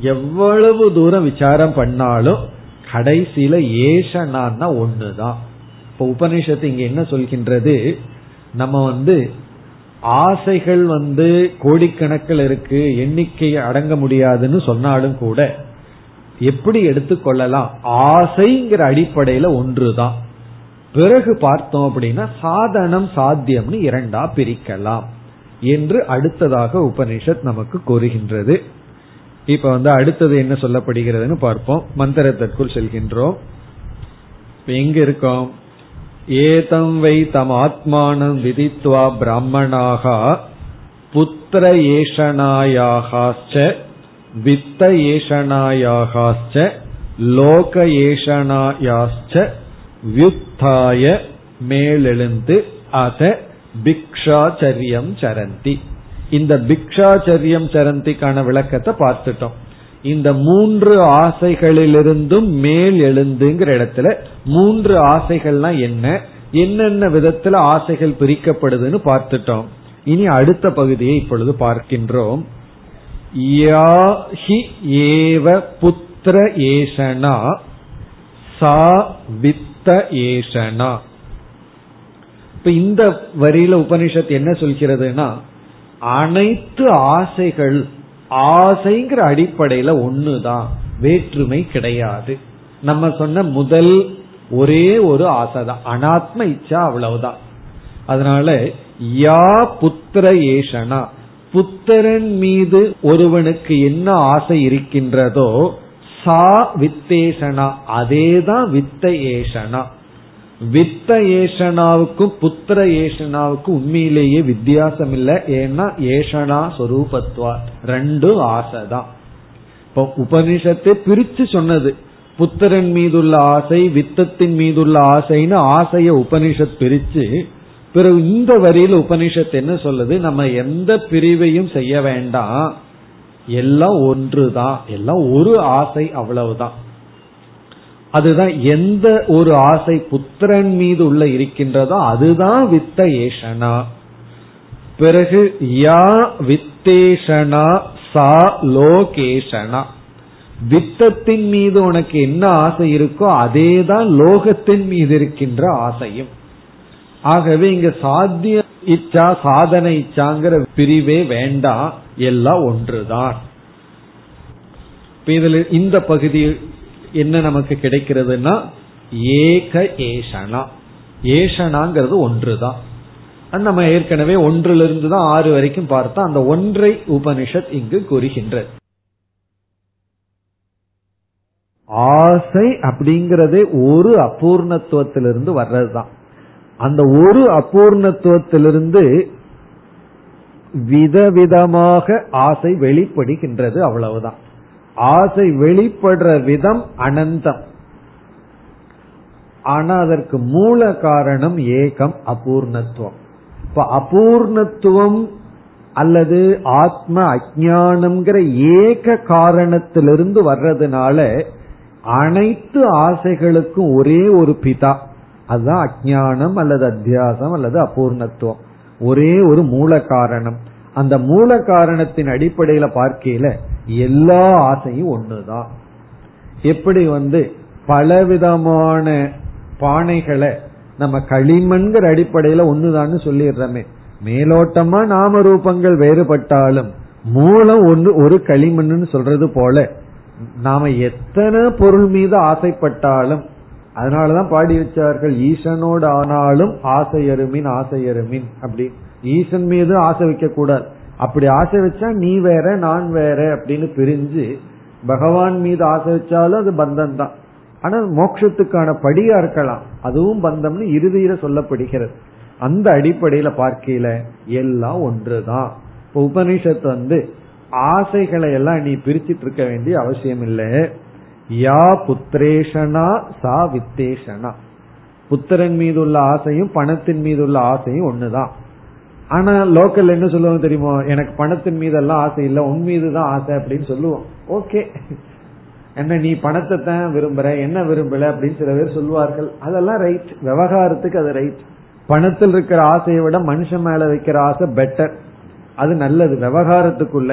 எவ்வளவு தூரம் விசாரம் பண்ணாலும் கடைசியில ஏஷனான்னா ஒண்ணுதான். இப்ப உபனிஷத்து இங்க என்ன சொல்கின்றது? நம்ம வந்து ஆசைகள் வந்து கோடிக்கணக்கில் இருக்கு எண்ணிக்கை அடங்க முடியாதுன்னு சொன்னாலும் கூட எப்படி எடுத்துக்கொள்ளலாம் ஆசைங்கிற அடிப்படையில ஒன்றுதான். பிறகு பார்த்தோம் அப்படின்னா சாதனம் சாத்தியம்னு இரண்டா பிரிக்கலாம் என்று அடுத்ததாக உபனிஷத் நமக்கு கூறுகின்றது. இப்ப வந்து அடுத்தது என்ன சொல்லப்படுகிறதுன்னு பார்ப்போம். மந்திரத்திற்குள் செல்கின்றோம். எங்க இருக்கோம்? ஏதம் வை தம் ஆத்மானம் விதித்வா பிராமணாக புத்திர ஏஷனாயாகாச்ச வித்த ஏஷனாயாகாச்ச லோக ஏஷனாயாச்ச வியுத்தாய மேலெழுந்து அத பிக்ஷாச்சரியம் சரந்தி. இந்த பிக்ஷாச்சரியம் சரந்திக்கான விளக்கத்தை பார்த்துட்டோம். இந்த மூன்று ஆசைகளிலிருந்தும் மேல் எழுந்துங்கிற இடத்துல மூன்று ஆசைகள்னா என்ன? என்னென்ன விதத்துல ஆசைகள் பிரிக்கப்படுதுன்னு பார்த்துட்டோம். இனி அடுத்த பகுதியை இப்பொழுது பார்க்கின்றோம். யாஹி ஏவ புத்திர ஏஷனா சா வித்த ஏஷனா. இப்ப இந்த வரியில உபனிஷத் என்ன சொல்கிறதுனா அனைத்து ஆசைகள் ஆசைங்கிற அடிப்படையில ஒண்ணுதான். வேற்றுமை கிடையாது. நம்ம சொன்ன முதல் ஒரே ஒரு ஆசை தான் அனாத்ம இச்சா அவ்வளவுதான். அதனால யா புத்திர ஏஷனா. புத்திரன் மீது ஒருவனுக்கு என்ன ஆசை இருக்கின்றதோ சா வித்தேஷனா. அதேதான் வித்த ஏஷனா. வித்த ஏஷனாவுக்கும் புத்திர ஏஷனாவுக்கும் உண்மையிலேயே வித்தியாசம் இல்லை ஏன்னா ஏஷனா சொரூபத்வா ரெண்டும் ஆசைதான். இப்போ உபனிஷத்தை பிரிச்சு சொன்னது. புத்திரன் மீதுள்ள ஆசை வித்தத்தின் மீதுள்ள ஆசைன்னு ஆசைய உபனிஷத் பிரிச்சு பிறகு இந்த வரியில உபனிஷத் என்ன சொல்லுது? நம்ம எந்த பிரிவையும் செய்ய வேண்டாம். எல்லாம் ஒன்றுதான். எல்லாம் ஒரு ஆசை அவ்வளவுதான். அதுதான் எந்த ஒரு ஆசை புத்திரன் மீது உள்ள இருக்கின்றதோ அதுதான் வித்த ஏஷனா பிறகு யா வித்தேஷனா சா லோகேஷனா. வித்தத்தின் மீது உனக்கு என்ன ஆசை இருக்கோ அதே தான் லோகத்தின் மீது இருக்கின்ற ஆசையும். ஆகவே இங்க சாத்திய இச்சா சாதனை இச்சாங்கிற பிரிவே வேண்டாம் எல்லாம் ஒன்றுதான். இதுல இந்த பகுதி என்ன நமக்கு கிடைக்கிறதுனா ஏக ஏஷனா. ஏஷனாங்கிறது ஒன்றுதான். நம்ம ஏற்கனவே ஒன்றிலிருந்து தான் ஆறு வரைக்கும் பார்த்தா அந்த ஒன்றை உபனிஷத் இங்கு கூறுகின்றது. ஆசை அப்படிங்கறதே ஒரு அபூர்ணத்துவத்திலிருந்து வர்றதுதான். அந்த ஒரு அபூர்ணத்துவத்திலிருந்து விதவிதமாக ஆசை வெளிப்படுகின்றது அவ்வளவுதான். ஆசை வெளிப்படுற விதம் அனந்தம். ஆனா அதற்கு மூல காரணம் ஏகம் அபூர்ணத்துவம். இப்ப அபூர்ணத்துவம் அல்லது ஆத்ம அஜானம்ங்கிற ஏக காரணத்திலிருந்து வர்றதுனால அனைத்து ஆசைகளுக்கும் ஒரே ஒரு பிதா. அதுதான் அஜானம் அல்லது அத்தியாசம் அல்லது அபூர்ணத்துவம். ஒரே ஒரு மூல காரணம். அந்த மூல காரணத்தின் அடிப்படையில பார்க்கையில எல்லா ஆசையும் ஒண்ணுதான். எப்படி வந்து பலவிதமான பானைகளை நம்ம களிமண்கிற அடிப்படையில ஒண்ணுதான்னு சொல்லிடுறோமே. மேலோட்டமா நாம ரூபங்கள் வேறுபட்டாலும் மூலம் ஒன்று ஒரு களிமண்னு சொல்றது போல நாம எத்தனை பொருள் மீது ஆசைப்பட்டாலும் அதனாலதான் பாடி வச்சார்கள் ஈசனோடு ஆனாலும் ஆசையருமின் ஆசையருமின் அப்படி. ஈசன் மீது ஆசை வைக்க கூடாது அப்படி ஆசை வச்சா நீ வேற நான் வேற அப்படின்னு பிரிஞ்சு பகவான் மீது ஆசை வச்சாலும் அது பந்தம் தான் ஆனா மோட்சத்துக்கான படியா இருக்கலாம். அதுவும் பந்தம்னு இறுதியில சொல்லப்படுகிறது. அந்த அடிப்படையில பார்க்கையில எல்லாம் ஒன்றுதான். இப்ப உபனிஷத்து வந்து ஆசைகளை எல்லாம் நீ பிரிச்சிட்டு இருக்க வேண்டிய அவசியம் இல்லை. யா புத்திரேஷனா சா வித்தேஷனா. புத்திரன் மீது உள்ள ஆசையும் பணத்தின் மீது உள்ள ஆசையும் ஒண்ணுதான். ஆனா லோக்கல் என்ன சொல்லுவாங்க தெரியுமோ? எனக்கு பணத்தின் மீது எல்லாம் ஆசை இல்ல உன் மீது தான் ஆசை அப்படின்னு சொல்லுவோம். ஓகே என்ன நீ பணத்தை தான் விரும்புற என்ன விரும்பல அப்படின்னு சில பேர் சொல்லுவார்கள். அதெல்லாம் ரைட் விவகாரத்துக்கு அது ரைட் பணத்தில் இருக்கிற ஆசையை விட மனுஷன் மேல வைக்கிற ஆசை பெட்டர் அது நல்லது விவகாரத்துக்குள்ள.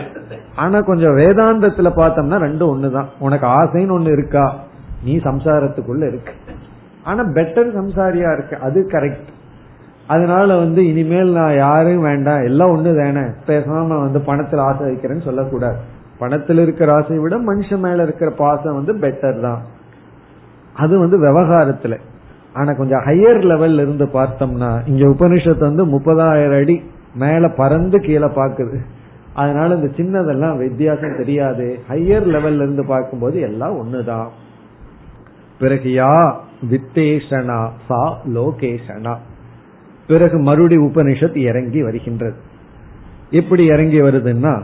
ஆனா கொஞ்சம் வேதாந்தத்துல பார்த்தோம்னா ரெண்டும் ஒண்ணுதான். உனக்கு ஆசைன்னு ஒண்ணு இருக்கா? நீ சம்சாரத்துக்குள்ள இருக்கு. ஆனா பெட்டர் சம்சாரியா இருக்கு. அது கரெக்ட் அதனால வந்து இனிமேல் நான் யாரும் வேண்டாம் எல்லாம் ஒண்ணு தானே. பேசாம வந்து பணத்துல ஆசை வைக்கிறேன்னு சொல்லக்கூடாது. பணத்தில் இருக்கிற ஆசையை விட மனுஷன் மேல இருக்கிற பாசம் வந்து பெட்டர் தான். அது வந்து விவகாரத்துல. ஆனா கொஞ்சம் ஹையர் லெவல்ல இருந்து பார்த்தோம்னா இங்க உபனிஷத்து வந்து முப்பதாயிரம் அடி மேல பறந்து கீழே பாக்குது. அதனால இந்த சின்னதெல்லாம் வித்தியாசம் தெரியாது. ஹையர் லெவல்ல இருந்து பார்க்கும்போது எல்லாம் ஒண்ணுதான். பிறகு யா வித்தேஷனா சா லோகேஷனா. பிறகு மறுபடி உபனிஷத் இறங்கி வருகின்றது. எப்படி இறங்கி வருதுன்னா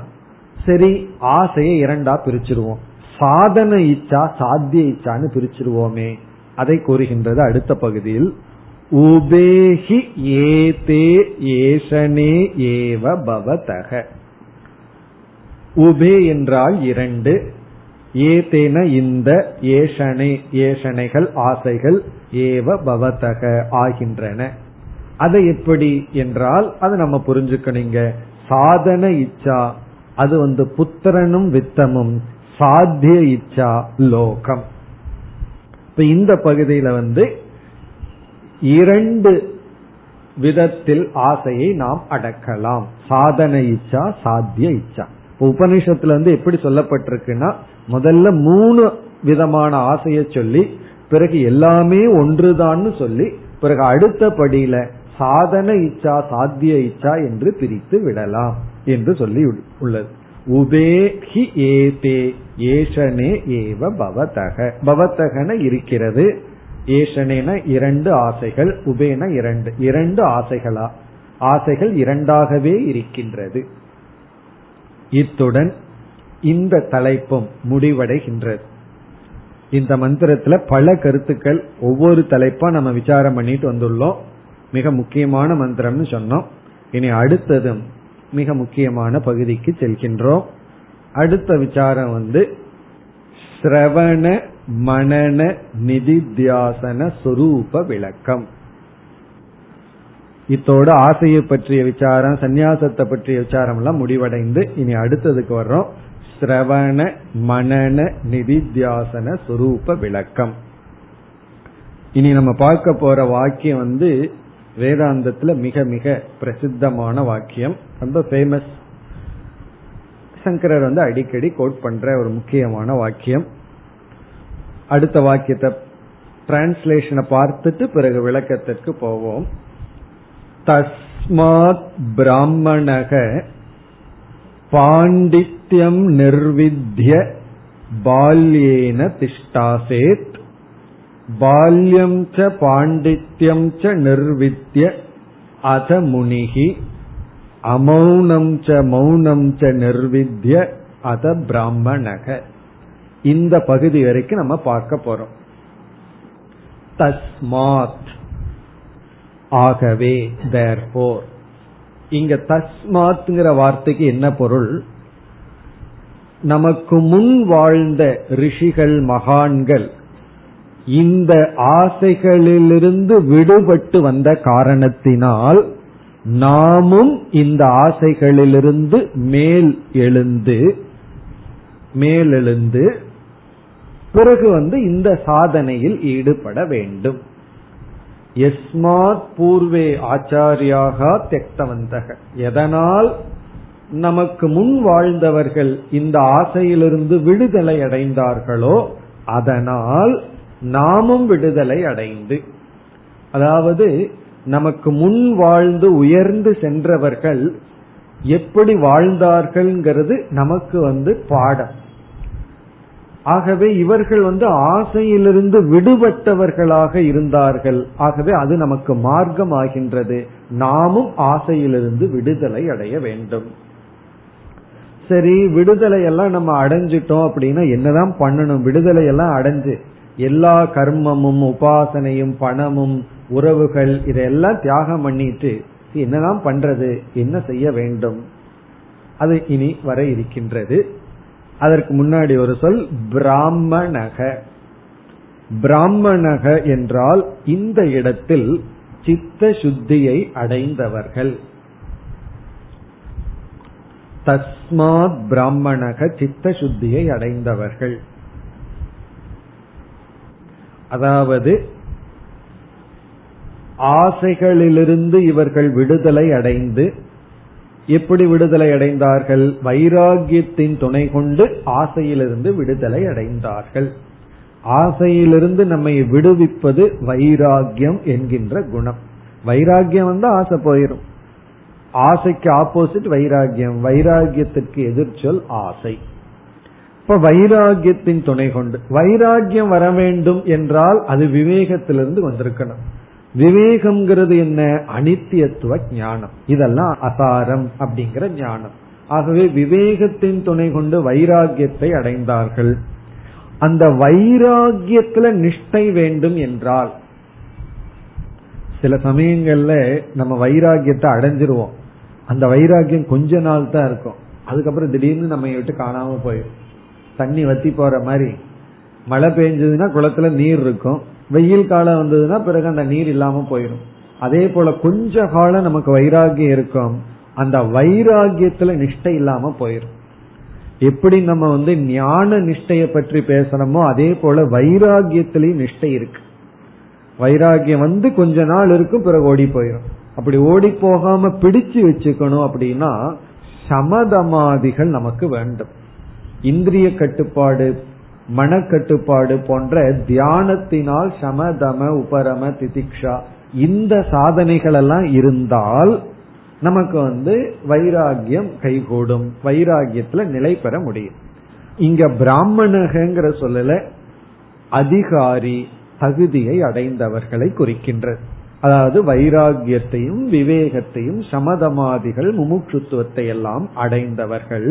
சரி ஆசையை இரண்டா பிரிச்சிருவோம். சாதன இச்சா சாத்திய இச்சான்னு பிரிச்சிருவோமே. அதை கூறுகின்றது அடுத்த பகுதியில். உபேஹி ஏதே ஏஷனே ஏவ பவதக. உபே என்றால் இரண்டு. ஏதேன இந்த ஏஷனை ஏஷனைகள் ஆசைகள் ஏவ பவதக ஆகின்றன. அதை எப்படி என்றால் அதை நம்ம புரிஞ்சுக்கணுங்க. சாதன இச்சா அது வந்து புத்திரனும் வித்தமும். சாத்திய இச்சா லோகம். இப்ப இந்த பகுதியில வந்து இரண்டு விதத்தில் ஆசையை நாம் அடக்கலாம். சாதன இச்சா சாத்திய இச்சா. உபனிஷத்துல வந்து எப்படி சொல்லப்பட்டிருக்குன்னா முதல்ல மூணு விதமான ஆசையை சொல்லி பிறகு எல்லாமே ஒன்றுதான்னு சொல்லி பிறகு அடுத்த படியில சாதன இச்சா சாத்திய இச்சா என்று பிரித்து விடலாம் என்று சொல்லி உள்ளது. உபேஹி ஏதே ஏஷனே ஏவ பவதக பவதகன இருக்கிறது. ஏஷனேன இரண்டு ஆசைகள் உபேன இரண்டு இரண்டு ஆசைகளா? ஆசைகள் இரண்டாகவே இருக்கின்றது. இத்துடன் இந்த தலைப்பும் முடிவடைகின்றது. இந்த மந்திரத்துல பல கருத்துக்கள் ஒவ்வொரு தலைப்பா நம்ம விசாரம் பண்ணிட்டு வந்துள்ளோம். மிக முக்கியமான மந்திரம்னு சொன்னோம். இனி அடுத்ததும் மிக முக்கியமான பகுதிக்கு செல்கின்றோம். அடுத்த விசாரம் வந்து சிரவண மனன நிதித்தியாசன சுரூப விளக்கம். இத்தோடு ஆசையை பற்றிய விசாரம் சந்நியாசத்தை பற்றிய விசாரம் எல்லாம் முடிவடைந்து இனி அடுத்ததுக்கு வர்றோம். சிரவண மனன நிதித்தியாசன சுரூப விளக்கம். இனி நம்ம பார்க்க போற வாக்கியம் வந்து வேதாந்தத்துல மிக மிக பிரசித்தமான வாக்கியம். ரொம்ப ஃபேமஸ் சங்கரர் வந்து அடிக்கடி கோட் பண்ற ஒரு முக்கியமான வாக்கியம். அடுத்த வாக்கியத்தை டிரான்ஸ்லேஷனை பார்த்துட்டு பிறகு விளக்கத்திற்கு போவோம். தஸ்மாத் பிராமணக பாண்டித்யம் நிர்வித்ய பால்யேன திஷ்டாசேத் பால்யம் ச பாண்டித்யம் ச நிர்வித்ய அத முனிகி அமௌனம் ச மௌனம் ச நிர்வித்ய அத பிராமணக. இந்த பகுதி வரைக்கும் நம்ம பார்க்க போறோம். தஸ்மாத். ஆகவே தேர்போர் இங்க தஸ்மாத்ங்கிற வார்த்தைக்கு என்ன பொருள்? நமக்கு முன் வாழ்ந்த ரிஷிகள் மகான்கள் இந்த ஆசைகளிலிருந்து விடுபட்டு வந்த காரணத்தினால் நாமும் இந்த ஆசைகளிலிருந்து மேல் எழுந்து மேலெழுந்து பிறகு வந்து இந்த சாதனையில் ஈடுபட வேண்டும். எஸ்மாத் பூர்வே ஆச்சாரியாக தெக்தவந்தக எதனால் நமக்கு முன் வாழ்ந்தவர்கள் இந்த ஆசையிலிருந்து விடுதலை அடைந்தார்களோ அதனால் நாமும் விடுதலை அடைந்து அதாவது நமக்கு முன் வாழ்ந்து உயர்ந்து சென்றவர்கள் எப்படி வாழ்ந்தார்கள்ங்கிறது நமக்கு வந்து பாடம். ஆகவே இவர்கள் வந்து ஆசையிலிருந்து விடுபட்டவர்களாக இருந்தார்கள். ஆகவே அது நமக்கு மார்க்கம் ஆகின்றது நாமும் ஆசையிலிருந்து விடுதலை அடைய வேண்டும். சரி விடுதலை எல்லாம் நம்ம அடைஞ்சிட்டோம் அப்படின்னா என்னதான் பண்ணணும்? விடுதலை எல்லாம் அடைஞ்சு எல்லா கர்மமும் உபாசனையும் பணமும் உறவுகள் இதெல்லாம் தியாகம் பண்ணிட்டு என்னதான் பண்றது என்ன செய்ய வேண்டும்? அது இனி வர இருக்கின்றது. அதற்கு முன்னாடி ஒரு சொல் பிராமணக. பிராமணக என்றால் இந்த இடத்தில் சித்த சுத்தியை அடைந்தவர்கள். தஸ்மாத் பிராமணக சித்த சுத்தியை அடைந்தவர்கள். அதாவது ஆசைகளிலிருந்து இவர்கள் விடுதலை அடைந்து எப்படி விடுதலை அடைந்தார்கள்? வைராகியத்தின் துணை கொண்டு ஆசையிலிருந்து விடுதலை அடைந்தார்கள். ஆசையிலிருந்து நம்மை விடுவிப்பது வைராகியம் என்கின்ற குணம். வைராகியம் வந்து ஆசை போயிடும் ஆசைக்கு ஆப்போசிட் வைராகியம் வைராகியத்திற்கு எதிர்ச்சொல் ஆசை. இப்ப வைராகியத்தின் துணை கொண்டு. வைராகியம் வர வேண்டும் என்றால் அது விவேகத்திலிருந்து வந்திருக்கணும். விவேகம்ங்கிறது என்ன? அனித்தியத்துவ ஞானம். இதெல்லாம் அசாரம் அப்படிங்கிற ஞானம். ஆகவே விவேகத்தின் துணை கொண்டு வைராகியத்தை அடைந்தார்கள். அந்த வைராகியத்துல நிஷ்டை வேண்டும் என்றால் சில சமயங்கள்ல நம்ம வைராகியத்தை அடைஞ்சிருவோம். அந்த வைராகியம் கொஞ்ச நாள் தான் இருக்கும். அதுக்கப்புறம் திடீர்னு நம்ம விட்டு காணாம போயிடும் தண்ணி வத்தி போற மாதிரி மழை பெஞ்சதுன்னா குளத்துல நீர் இருக்கும். வெயில் காலம் வந்ததுன்னா பிறகு அந்த நீர் இல்லாம போயிடும். அதே போல கொஞ்ச காலம் நமக்கு வைராகியம் இருக்கும். அந்த வைராகியத்துல நிஷ்டை இல்லாம போயிடும் எப்படி நம்ம வந்து ஞான நிஷ்டைய பற்றி பேசணுமோ அதே போல வைராகியத்திலையும் நிஷ்டை இருக்கு. வைராகியம் வந்து கொஞ்ச நாள் இருக்கும் பிறகு ஓடி போயிடும் அப்படி ஓடி போகாம பிடிச்சு வச்சுக்கணும் அப்படின்னா சமதமாதிகள் நமக்கு வேண்டும். இந்திரிய கட்டுப்பாடு மனக்கட்டுப்பாடு போன்ற தியானத்தினால் சமதம உபரம திதிக்ஷா இந்த சாதனைகள் எல்லாம் இருந்தால் நமக்கு வந்து வைராகியம் கைகூடும். வைராகியத்துல நிலை பெற முடியும். இங்க பிராமணகங்கிற சொல்லல அதிகாரி தகுதியை அடைந்தவர்களை குறிக்கின்றது. அதாவது வைராகியத்தையும் விவேகத்தையும் சமதமாதிகள் முமுட்சுத்துவத்தை எல்லாம் அடைந்தவர்கள்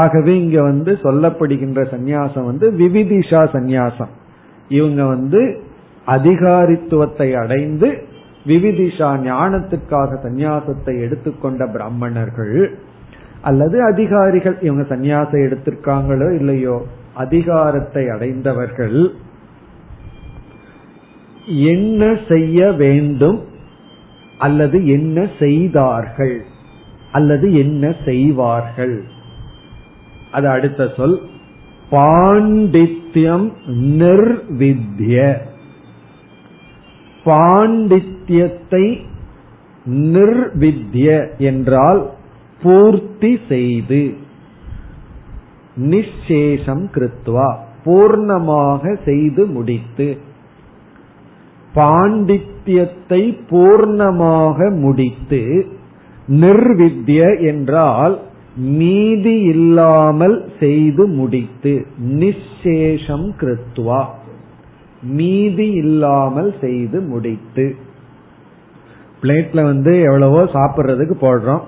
ஆகவே இங்க வந்து சொல்லப்படுகின்ற சந்நியாசம் வந்து விவிதிஷா சந்நியாசம். இவங்க வந்து அதிகாரித்துவத்தை அடைந்து விவிதிஷா ஞானத்துக்காக சந்நியாசத்தை எடுத்துக்கொண்ட பிராமணர்கள் அல்லது அதிகாரிகள் இவங்க சந்நியாசம் எடுத்திருக்காங்களோ இல்லையோ அதிகாரத்தை அடைந்தவர்கள் என்ன செய்ய வேண்டும் அல்லது என்ன செய்தார்கள் அல்லது என்ன செய்வார்கள்? அது அடுத்த சொல். பாண்டித்யம் நிர்வித்ய. பாண்டித்யத்தை நிர்வித்ய என்றால் பூர்த்தி செய்து நிச்சேஷம் கிருத்வா பூர்ணமாக செய்து முடித்து. பாண்டித்யத்தை பூர்ணமாக முடித்து நிர்வித்ய என்றால் மீதி இல்லாமல் செய்து முடித்து நிச்சேஷம் கிருத்வா மீதி இல்லாமல் செய்து முடித்து. பிளேட்ல வந்து எவ்வளவோ சாப்பிடுறதுக்கு போடுறோம்.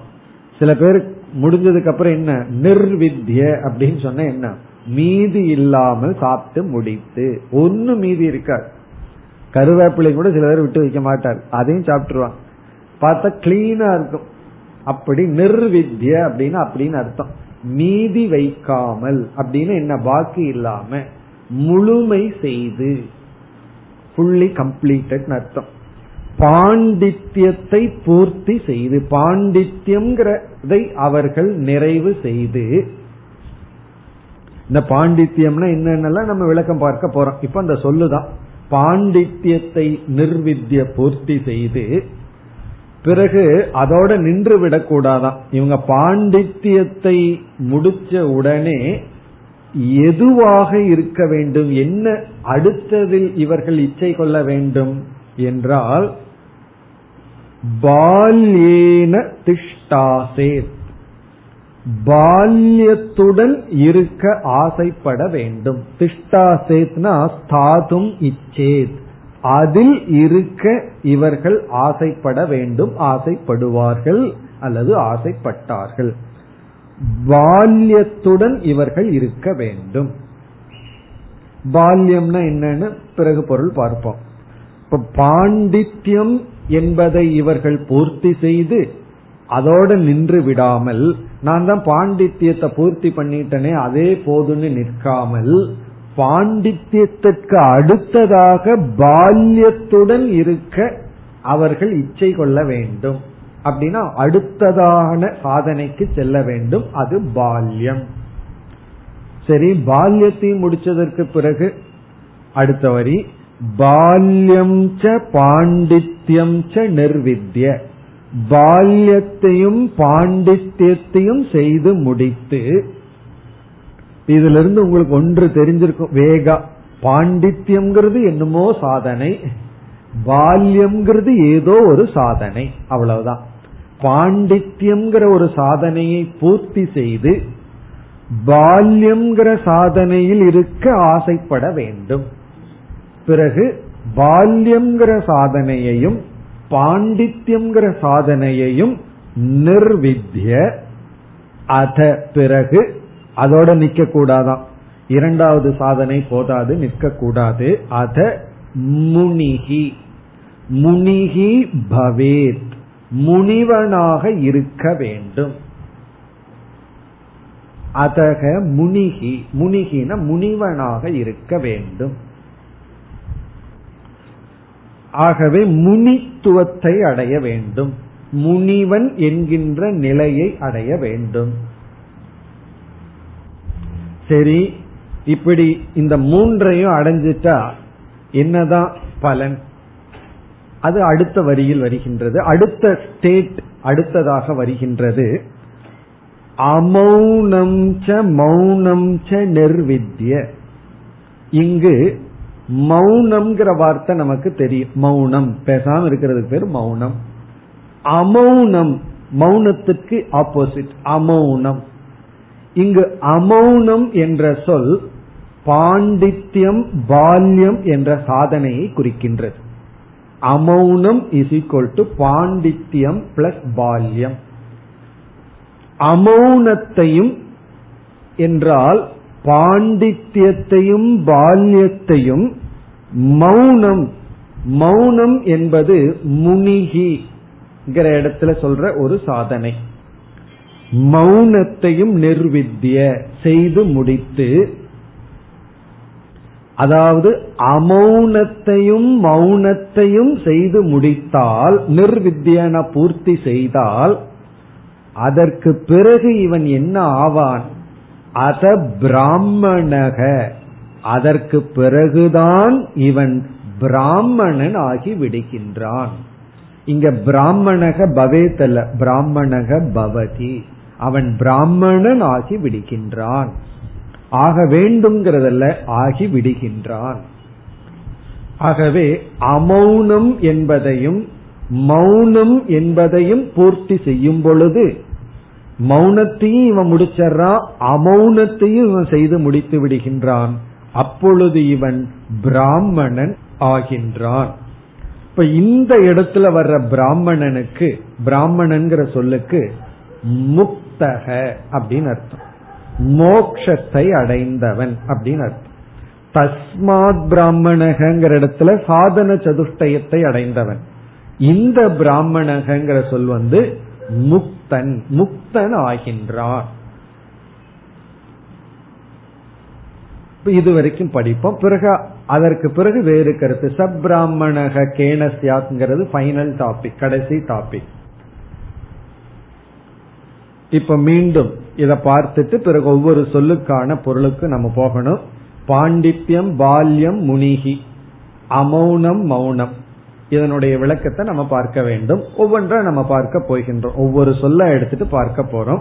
சில பேர் முடிஞ்சதுக்கு அப்புறம் என்ன? நிர்வித்ய அப்படின்னு சொன்ன என்ன? மீதி இல்லாமல் சாப்பிட்டு முடித்து. ஒன்னு மீதி இருக்காது. கருவேப்பிலை கூட சில பேர் விட்டு வைக்க மாட்டார். அதையும் சாப்பிட்டுருவாங்க. பார்த்தா கிளீனா இருக்கும். அப்படி நிர்வித்ய அப்படின்னு அப்படின்னு அர்த்தம். மீதி வைக்காமல் அப்படின்னு என்ன பாக்கி இல்லாம முழுமை செய்து ஃபுல்லி கம்ப்ளீட்டட் அர்த்தம். பாண்டித்யத்தை பூர்த்தி செய்து பாண்டித்யம்ங்கிறதை அவர்கள் நிறைவு செய்து இந்த பாண்டித்யம்னா என்னென்னலாம் நம்ம விளக்கம் பார்க்க போறோம். இப்ப அந்த சொல்லுதான். பாண்டித்யத்தை நிர்வித்ய பூர்த்தி செய்து பிறகு அதோட நின்று விடக்கூடாதான் இவங்க பாண்டித்யத்தை முடிச்ச உடனே எதுவாக இருக்க வேண்டும்? என்ன அடுத்ததில் இவர்கள் இச்சை கொள்ள வேண்டும்? என்றால் பால்யேன திஷ்டாசேத் பால்யத்துடன் இருக்க ஆசைப்பட வேண்டும். திஷ்டாசேத்னா ஸ்தாதும் இச்சேத். அதில் இருக்க இவர்கள் ஆசைப்பட வேண்டும் ஆசைப்படுவார்கள் அல்லது ஆசைப்பட்டார்கள். பால்யத்துடன் இவர்கள் இருக்க வேண்டும். பால்யம்னா என்னன்னு பிறகு பொருள் பார்ப்போம். இப்ப பாண்டித்யம் என்பதை இவர்கள் பூர்த்தி செய்து அதோடு நின்று விடாமல் நான் தான் பாண்டித்யத்தை பூர்த்தி பண்ணிட்டனே அதே போதுன்னு நிற்காமல் பாண்டித்யத்திற்கு அடுத்ததாக பால்யத்துடன் இருக்க அவர்கள் இச்சை கொள்ள வேண்டும். அப்படின்னா அடுத்ததான சாதனைக்கு செல்ல வேண்டும். அது பால்யம். சரி பால்யத்தையும் முடிச்சதற்கு பிறகு அடுத்த வரி. பால்யம் ச பாண்டித்யம் ச நிர்வித்ய. பால்யத்தையும் பாண்டித்யத்தையும் செய்து முடித்து இதுல இருந்து உங்களுக்கு ஒன்று தெரிஞ்சிருக்கும். வேகா பாண்டித்யம்ங்கிறது என்னமோ சாதனை பால்யம்ங்கிறது ஏதோ ஒரு சாதனை அவ்வளவுதான். பாண்டித்யம்ங்கிற ஒரு சாதனையை பூர்த்தி செய்து பால்யம்ங்கிற சாதனையில் இருக்க ஆசைப்பட வேண்டும். பிறகு பால்யம்ங்கிற சாதனையையும் பாண்டித்யம்ங்கிற சாதனையையும் நிர்வித்ய அத பிறகு அதோட நிக்க கூடாதான் இரண்டாவது சாதனை போதாது நிற்க கூடாது அத முனிகி. முனிகி பவேத். முனிவனாக இருக்க வேண்டும். அதக முனிகி. முனிகின முனிவனாக இருக்க வேண்டும். ஆகவே முனித்துவத்தை அடைய வேண்டும். முனிவன் என்கின்ற நிலையை அடைய வேண்டும். சரி இப்படி இந்த மூன்றையும் அடைஞ்சிட்டா என்னதான் பலன்? அது அடுத்த வரியில் வருகின்றது. அடுத்த ஸ்டேட் அடுத்ததாக வருகின்றது. அமௌனம் ச மௌனம் ச நிர்வித்ய. இங்கு மௌனம்ங்கிற வார்த்தை நமக்கு தெரியும். மௌனம். பேசாம இருக்கிறதுக்கு பேர் மௌனம். அமௌனம். மௌனத்துக்கு ஆப்போசிட் அமௌனம். இங்கு அமௌனம் என்ற சொல் பாண்டித்யம் பால்யம் என்ற சாதனையை குறிக்கின்றது. அமௌனம் இஸ் ஈக்வல் டு பாண்டித்யம் பிளஸ் பால்யம். அமௌனத்தையும் என்றால் பாண்டித்யத்தையும் பால்யத்தையும் மௌனம் மௌனம் என்பது முனிகிற இடத்துல சொல்ற ஒரு சாதனை. மௌனத்தையும் நிர்வித்திய செய்து முடித்து அதாவது அமௌனத்தையும் மௌனத்தையும் செய்து முடித்தால் நிர்வித்தியன பூர்த்தி செய்தால் அதற்கு பிறகு இவன் என்ன ஆவான்? அத பிராமணக. அதற்கு பிறகுதான் இவன் பிராமணன் ஆகி விடுகின்றான். இங்க பிராமணக பவேத்தல்ல பிராமணக பவதி. அவன் பிராமணன் ஆகி விடுகின்றான். ஆக வேண்டும்ங்கிறதல்ல ஆகி விடுகின்றான். ஆகவே அமௌனம் என்பதையும் மௌனம் என்பதையும் பூர்த்தி செய்யும் பொழுது மௌனத்தையும் இவன் முடிச்சறான் அமௌனத்தையும் இவன் செய்து முடித்து விடுகின்றான். அப்பொழுது இவன் பிராமணன் ஆகின்றான். இப்ப இந்த இடத்துல வர்ற பிராமணனுக்கு பிராமணன்கிற சொல்லுக்கு முக்தக அப்படின்னு அர்த்தம். மோக்ஷத்தை அடைந்தவன் அப்படின்னு அர்த்தம். தஸ்மாத் பிராமணகங்கிற இடத்துல சாதன சதுஷ்டயத்தை அடைந்தவன். இந்த பிராமணகங்கிற சொல் வந்து முக்தன் முக்தன் ஆகின்றான் இது வரைக்கும் படிப்போம். பிறகு அதற்கு பிறகு வேறு கருத்து. சப் பிராமணக கேனஸ்யாத்ங்கிறது ஃபைனல் டாபிக் கடைசி டாபிக் இப்ப மீண்டும் இத பார்த்துட்டு பிறகு ஒவ்வொரு சொல்லுக்கான பொருளுக்கு நம்ம போகணும். பாண்டித்யம் பால்யம் முனிகி. அமௌனம் மௌனம். இதனுடைய விளக்கத்தை நம்ம பார்க்க வேண்டும். ஒவ்வொன்றா நம்ம பார்க்க போகின்றோம். ஒவ்வொரு சொல்ல எடுத்துட்டு பார்க்க போறோம்.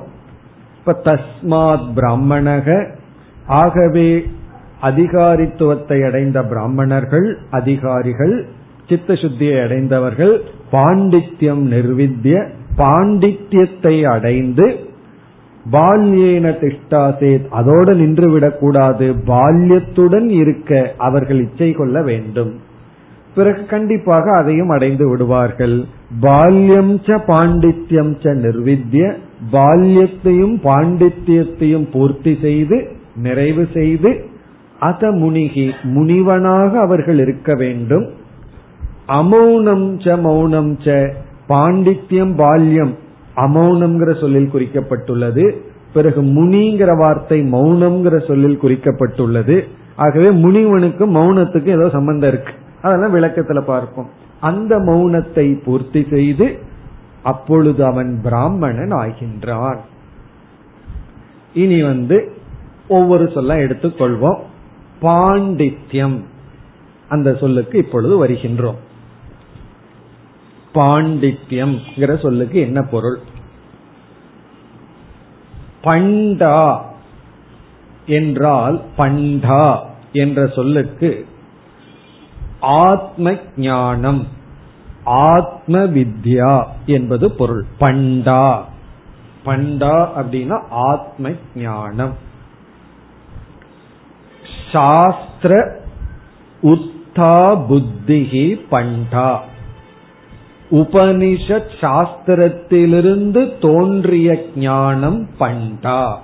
இப்ப தஸ்மாத் பிராமணக. ஆகவே அதிகாரித்துவத்தை அடைந்த பிராமணர்கள் அதிகாரிகள் சித்த சுத்தியை அடைந்தவர்கள் பாண்டித்யம் நிர்வித்திய பாண்டித்யத்தை அடைந்து பால்யேன திஷ்டாசே அதோடு நின்று விடக்கூடாது பால்யத்துடன் இருக்க அவர்கள் இச்சை கொள்ள வேண்டும். பிறகு கண்டிப்பாக அதையும் அடைந்து விடுவார்கள். பால்யம் ச பாண்டித்யம் ச நிர்வித்திய பால்யத்தையும் பாண்டித்யத்தையும் பூர்த்தி செய்து நிறைவு செய்து அத முனிகி முனிவனாக அவர்கள் இருக்க வேண்டும். அமௌனம் ச மௌனம் ச பாண்டித்யம் பால்யம் அமௌனம்ங்கிற சொல்லில் குறிக்கப்பட்டுள்ளது. பிறகு முனிங்கிற வார்த்தை மௌனம்ங்கிற சொல்லில் குறிக்கப்பட்டுள்ளது. ஆகவே முனிவனுக்கு மௌனத்துக்கு ஏதோ சம்பந்தம் இருக்கு. அதெல்லாம் விளக்கத்துல பார்ப்போம். அந்த மௌனத்தை பூர்த்தி செய்து அப்பொழுது அவன் பிராமணன் ஆகின்றான். இனி வந்து ஒவ்வொரு சொல்ல எடுத்துக்கொள்வோம். பாண்டித்யம். அந்த சொல்லுக்கு இப்பொழுது வருகின்றோம். பாண்டித்யம் சொல்லுக்கு என்ன பொருள்? பண்டா என்றால் பண்டா என்ற சொல்லுக்கு ஆத்ம ஞானம் ஆத்ம வித்யா என்பது பொருள். பண்டா. பண்டா அப்படின்னா ஆத்ம ஞானம் சாஸ்திர உத்தா புத்திகி பண்டா. உபனிஷத் சாஸ்திரத்திலிருந்து தோன்றிய ஞானம் பண்டா.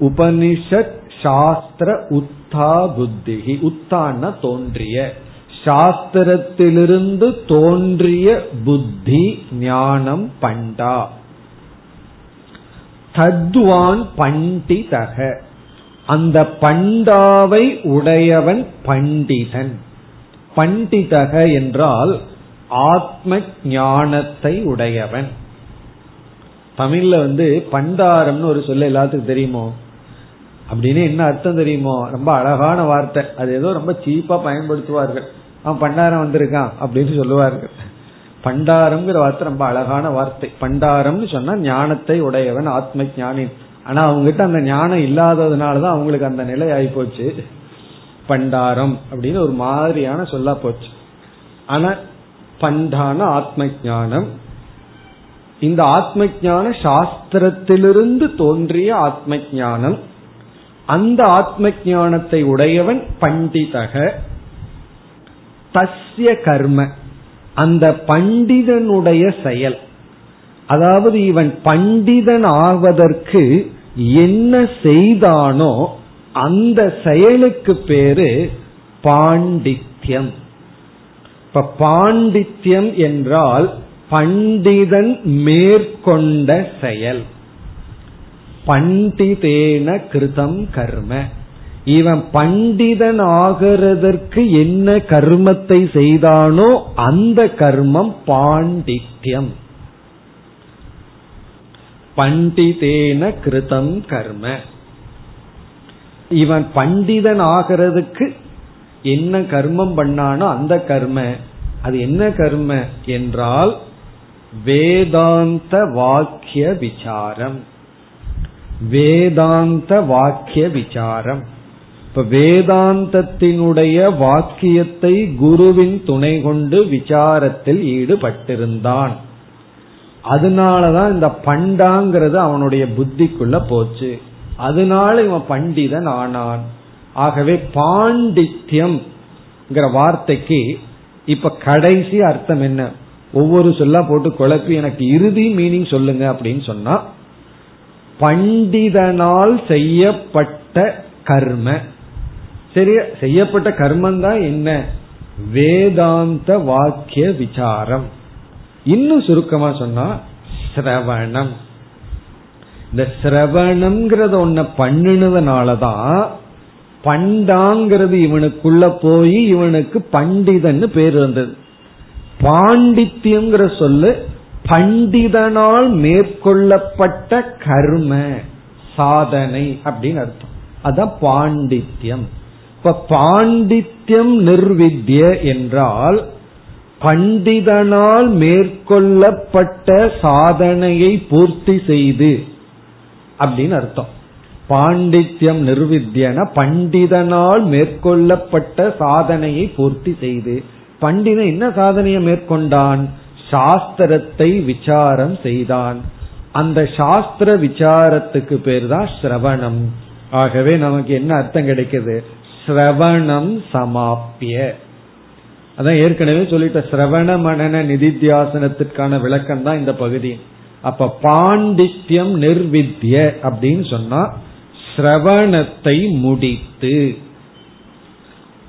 உபனிஷத் சாஸ்திர உத்தா புத்திகி உத்தான தோன்றிய. சாஸ்திரத்திலிருந்து தோன்றிய புத்தி ஞானம் பண்டா. தத்வான் பண்டிதக. அந்த பண்டாவை உடையவன் பண்டிதன். பண்டிதக என்றால் ஆத்ம ஞானத்தை உடையவன். தமிழ்ல வந்து பண்டாரம்னு ஒரு சொல்ல எல்லாத்துக்கும் தெரியுமோ? அப்படின்னு என்ன அர்த்தம் தெரியுமோ? ரொம்ப அழகான வார்த்தை. அது ஏதோ ரொம்ப சீப்பா பயன்படுத்துவார்கள். அவன் பண்டாரம் வந்திருக்கான் அப்படின்னு சொல்லுவார்கள். பண்டாரம்ங்கிற வார்த்தை ரொம்ப அழகான வார்த்தை. பண்டாரம்னு சொன்னா ஞானத்தை உடையவன் ஆத்ம ஞானி ஆனா அவங்ககிட்ட அந்த ஞானம் இல்லாததுனாலதான் அவங்களுக்கு அந்த நிலை ஆகி போச்சு பண்டாரம் அப்படின்னு ஒரு மாதிரியான சொல்லா போச்சு. ஆனா பண்டான ஆத்ம ஞானம் இந்த ஆத்ம ஞான சாஸ்திரத்திலிருந்து தோன்றிய ஆத்ம ஞானம் அந்த ஆத்ம ஞானத்தை உடையவன் பண்டிதக. தஸ்ய கர்ம. அந்த பண்டிதனுடைய செயல். அதாவது இவன் பண்டிதன் ஆவதற்கு என்ன செய்தானோ அந்த செயலுக்கு பேரு பாண்டித்யம். இப்ப பாண்டித்யம் என்றால் பண்டிதன் மேற்கொண்ட செயல். பண்டிதேன கிருதம் கர்ம. இவன் பண்டிதன் ஆகிறதற்கு என்ன கர்மத்தை செய்தானோ அந்த கர்மம் பாண்டித்யம். பண்டிதேன கிருதம் கர்ம. இவன் பண்டிதன் ஆகிறதுக்கு என்ன கர்மம் பண்ணானோ அந்த கர்ம. அது என்ன கர்ம என்றால் வேதாந்த வாக்கிய விசாரம். வேதாந்த வாக்கிய விசாரம். இப்ப வேதாந்தத்தினுடைய வாக்கியத்தை குருவின் துணை கொண்டு விசாரத்தில் ஈடுபட்டிருந்தான். அதனாலதான் இந்த பண்டாங்கிறது அவனுடைய புத்திக்குள்ள போச்சு. அதனால இவன் பண்டிதன் ஆனான். ஆகவே பாண்டித்யம் வார்த்தைக்கு இப்ப கடைசி அர்த்தம் என்ன? ஒவ்வொரு சொல்லா போட்டு குழப்பி எனக்கு இறுதி மீனிங் சொல்லுங்க அப்படின்னு சொன்னா பண்டிதனால் செய்யப்பட்ட கர்ம. சரி செய்யப்பட்ட கர்மம் தான் என்ன? வேதாந்த வாக்கிய விசாரம். இன்னும் சுருக்கமா சொன்னா சிரவணம். இந்த சிரவணம்ங்கிறத ஒன்ன பண்ணினதுனாலதான் பண்டாங்கிறது இவனுக்குள்ள போய் இவனுக்கு பண்டிதன்னு பேர் வந்தது பாண்டித்யம்ங்கிற சொல்லு பண்டிதனால் மேற்கொள்ளப்பட்ட கர்ம சாதனை அப்படின்னு அர்த்தம். அதான் பாண்டித்யம். இப்ப பாண்டித்யம் நிர்வித்ய என்றால் பண்டிதனால் மேற்கொள்ளப்பட்ட சாதனையை பூர்த்தி செய்து அப்படின்னு அர்த்தம். பாண்டித்யம் நிர்வித்தியன பண்டிதனால் மேற்கொள்ளப்பட்ட சாதனையை பூர்த்தி செய்து பண்டிதன் என்ன சாதனையை மேற்கொண்டான்? சாஸ்திரத்தை விசாரம் செய்தான். அந்த சாஸ்திர விசாரத்துக்கு பேர் தான் சிரவணம் ஆகவே நமக்கு என்ன அர்த்தம் கிடைக்குது? சிரவணம் சமாப்பிய அதான் ஏற்கனவே சொல்லிட்ட சிரவண மனன நிதித்தியாசனத்திற்கான விளக்கம் தான் இந்த பகுதி. அப்ப பாண்டித்யம் நிர்வித்ய அப்படின்னு சொன்னா சிரவணத்தை முடித்து.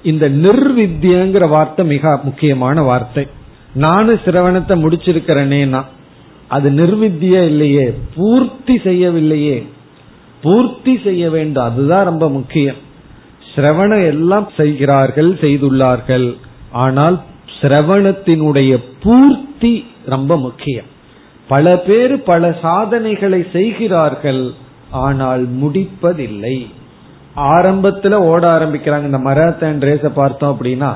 இந்த நிர்வித்யங்கிற வார்த்தை மிக முக்கியமான வார்த்தை. நானும் சிரவணத்தை முடிச்சிருக்கிறேனேனா அது நிர்வித்திய இல்லையே பூர்த்தி செய்யவில்லையே. பூர்த்தி செய்ய வேண்டும் அதுதான் ரொம்ப முக்கியம். சிரவணம் எல்லாம் செய்கிறார்கள் செய்துள்ளார்கள். ஆனால் சிரவணத்தினுடைய பூர்த்தி ரொம்ப முக்கியம். பல பேர் பல சாதனைகளை செய்கிறார்கள் ஆனால் முடிப்பதில்லை. ஆரம்பத்துல ஓட ஆரம்பிக்கிறாங்க. இந்த மராத்தான் ரேஸ பார்த்தோம் அப்படின்னா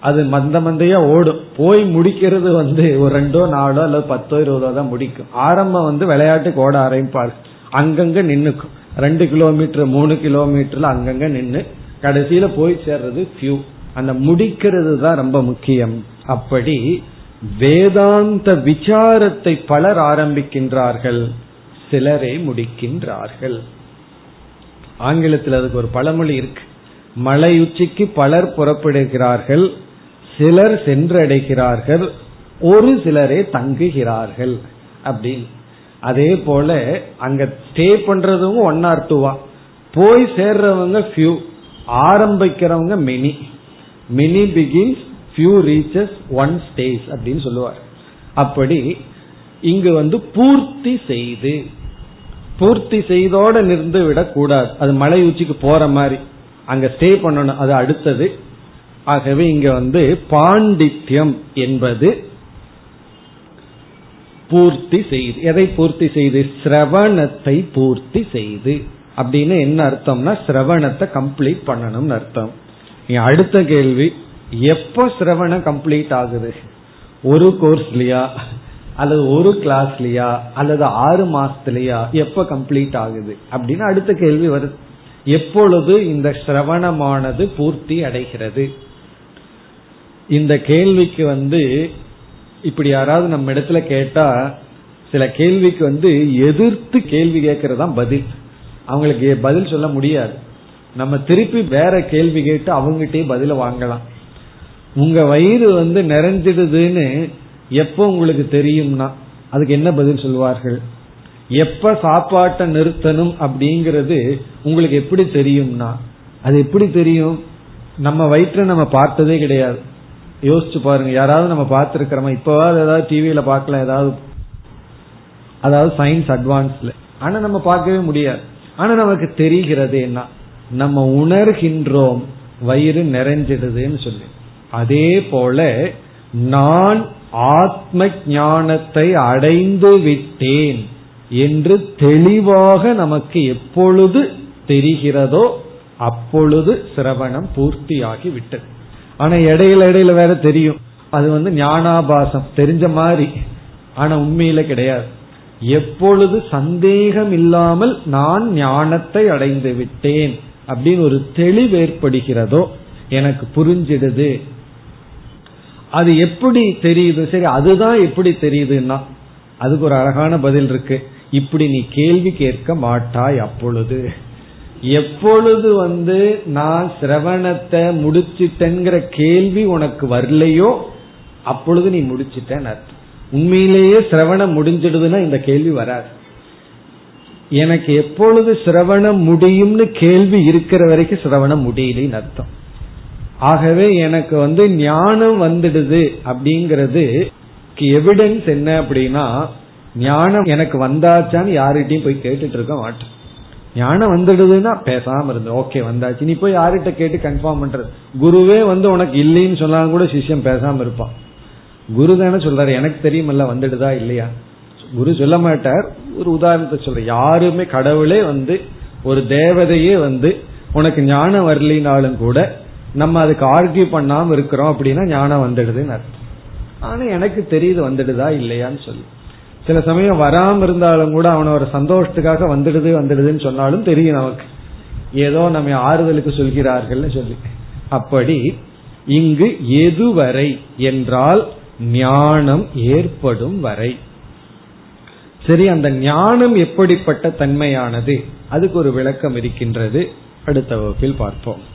அது மந்த மந்தையா ஓடும். போய் முடிக்கிறது வந்து ஒரு ரெண்டோ நாலோ அல்லது பத்தோ இருபதோ தான் முடிக்கும். ஆரம்பம் வந்து விளையாட்டுக்கு ஓட ஆரம்பிப்பார் அங்கங்க நின்னுக்கும். ரெண்டு கிலோமீட்டர் மூணு கிலோமீட்டர்ல அங்கங்க நின்று கடைசியில போய் சேர்றது ஃபியூ அந்த முடிக்கிறது தான் ரொம்ப முக்கியம். அப்படி வேதாந்த விசாரத்தை பலர் ஆரம்பிக்கின்றார்கள். சிலரே முடிக்கின்றார்கள். ஆங்கிலத்தில் அதுக்கு ஒரு பழமொழி இருக்கு. மலை உச்சிக்கு பலர் புறப்படுகிறார்கள் சிலர் சென்றடைகிறார்கள் ஒரு சிலரே தங்குகிறார்கள் அப்படின்னு. அதே போல அங்க ஸ்டே பண்றதும் ஒன் ஆர் டூவா போய் சேர்றவங்க few ஆரம்பிக்கிறவங்க many many begins few reaches one stays அப்படின்னு சொல்லுவார். அப்படி இங்கு வந்து பூர்த்தி செய்து பூர்த்தி செய்தோட நின்று விடக்கூடாது அது மலை உச்சிக்கு போற மாதிரி. அங்க ஸ்டே பண்ணணும். அது அடுத்தது. ஆகவே இங்க வந்து பாண்டித்யம் என்பது பூர்த்தி செய்து. எதை பூர்த்தி செய்து? சிரவணத்தை பூர்த்தி செய்து. அப்படின்னு என்ன அர்த்தம்னா சிரவணத்தை கம்ப்ளீட் பண்ணணும்னு அர்த்தம். அடுத்த கேள்வி எப்ப சிரவணம் கம்ப்ளீட் ஆகுது? ஒரு கோர்ஸ்லயா அல்லது ஒரு கிளாஸ்லயா அல்லது ஆறு மாசத்துலயா எப்ப கம்ப்ளீட் ஆகுது? அப்படின்னு அடுத்த கேள்வி வருது. எப்பொழுது இந்த சிரவணமானது பூர்த்தி அடைகிறது? இந்த கேள்விக்கு வந்து இப்படி யாராவது நம்ம இடத்துல கேட்டா சில கேள்விக்கு வந்து எதிர்த்து கேள்வி கேட்கறதா பதில். அவங்களுக்கு பதில் சொல்ல முடியாது. நம்ம திருப்பி வேற கேள்வி கேட்டு அவங்ககிட்டயே பதில வாங்கலாம். உங்க வயிறு வந்து நிறைஞ்சிடுதுன்னு எப்போ உங்களுக்கு தெரியும்னா அதுக்கு என்ன பதில் சொல்வார்கள்? எப்ப சாப்பாட்டை நிறுத்தணும் அப்படிங்கிறது உங்களுக்கு எப்படி தெரியும்னா அது எப்படி தெரியும்? நம்ம வயிற்ற நம்ம பார்த்ததே கிடையாது. யோசிச்சு பாருங்க யாராவது நம்ம பார்த்திருக்கிறோமா? இப்பவாவது ஏதாவது டிவியில பார்க்கலாம் ஏதாவது. அதாவது சயின்ஸ் அட்வான்ஸ்ல ஆனா நம்ம பார்க்கவே முடியாது. ஆனா நமக்கு தெரிகிறது என்ன நம்ம உணர்கின்றோம் வயிறு நிறைஞ்சிடுதுன்னு சொல்லி. அதே போல நான் ஆத்ம ஞானத்தை அடைந்து விட்டேன் என்று தெளிவாக நமக்கு எப்பொழுது தெரிகிறதோ அப்பொழுது சிரவணம் பூர்த்தியாகி விட்டது ஆனா இடையில இடையில வேற தெரியும். அது வந்து ஞானாபாசம் தெரிஞ்ச மாதிரி. ஆனா உண்மையில கிடையாது. எப்பொழுது சந்தேகம் இல்லாமல் நான் ஞானத்தை அடைந்து விட்டேன் அப்படின்னு ஒரு தெளிவு ஏற்படுகிறதோ எனக்கு புரிஞ்சிடுது. அது எப்படி தெரியுது? சரி அதுதான் எப்படி தெரியுதுன்னா அதுக்கு ஒரு அழகான பதில் இருக்கு. இப்படி நீ கேள்வி கேட்க மாட்டாய் அப்பொழுது. எப்பொழுது வந்து நான் சிரவணத்தை முடிச்சிட்டேங்கிற கேள்வி உனக்கு வரலையோ அப்பொழுது நீ முடிச்சிட்டேன்னு அர்த்தம். உண்மையிலேயே சிரவணம் முடிஞ்சிடுதுன்னா இந்த கேள்வி வராது. எனக்கு எப்பொழுது சிரவணம் முடியும்னு கேள்வி இருக்கிற வரைக்கும் சிரவணம் முடியலன்னு அர்த்தம். ஆகவே எனக்கு வந்து ஞானம் வந்துடுது அப்படிங்கிறது எவிடன்ஸ் என்ன அப்படின்னா ஞானம் எனக்கு வந்தாச்சான்னு யார்கிட்டயும் போய் கேட்டுட்டு இருக்க மாட்டேன். ஞானம் வந்துடுதுன்னா பேசாம இருந்து ஓகே வந்தாச்சு. நீ போய் யார்கிட்ட கேட்டு கன்ஃபார்ம் பண்றது? குருவே வந்து உனக்கு இல்லைன்னு சொன்னாலும் கூட சிஷ்யம் பேசாம இருப்பான். குரு தானே சொல்றாரு எனக்கு தெரியுமல்ல வந்துடுதா இல்லையா? குரு சொல்ல மாட்டார். ஒரு உதாரணத்தை சொல்ற யாருமே கடவுளே வந்து ஒரு தேவதையே வந்து உனக்கு ஞானம் வரலினாலும் கூட நம்ம அதுக்கு ஆர்கியூ பண்ணாம இருக்கிறோம் அப்படின்னா ஞானம் வந்துடுதுன்னு அர்த்தம். ஆனா எனக்கு தெரியுது வந்துடுதா இல்லையான்னு சொல்லி. சில சமயம் வராம இருந்தாலும் கூட அவனோட சந்தோஷத்துக்காக வந்துடுது வந்துடுதுன்னு சொன்னாலும் தெரியும் நமக்கு. ஏதோ நம்ம ஆறுதலுக்கு சொல்கிறார்கள்னு சொல்லி. அப்படி இங்கு எதுவரை என்றால் ஞானம் ஏற்படும் வரை. சரி அந்த ஞானம் எப்படிப்பட்ட தன்மையானது? அதுக்கு ஒரு விளக்கம் இருக்கின்றது. அடுத்த வகுப்பில் பார்ப்போம்.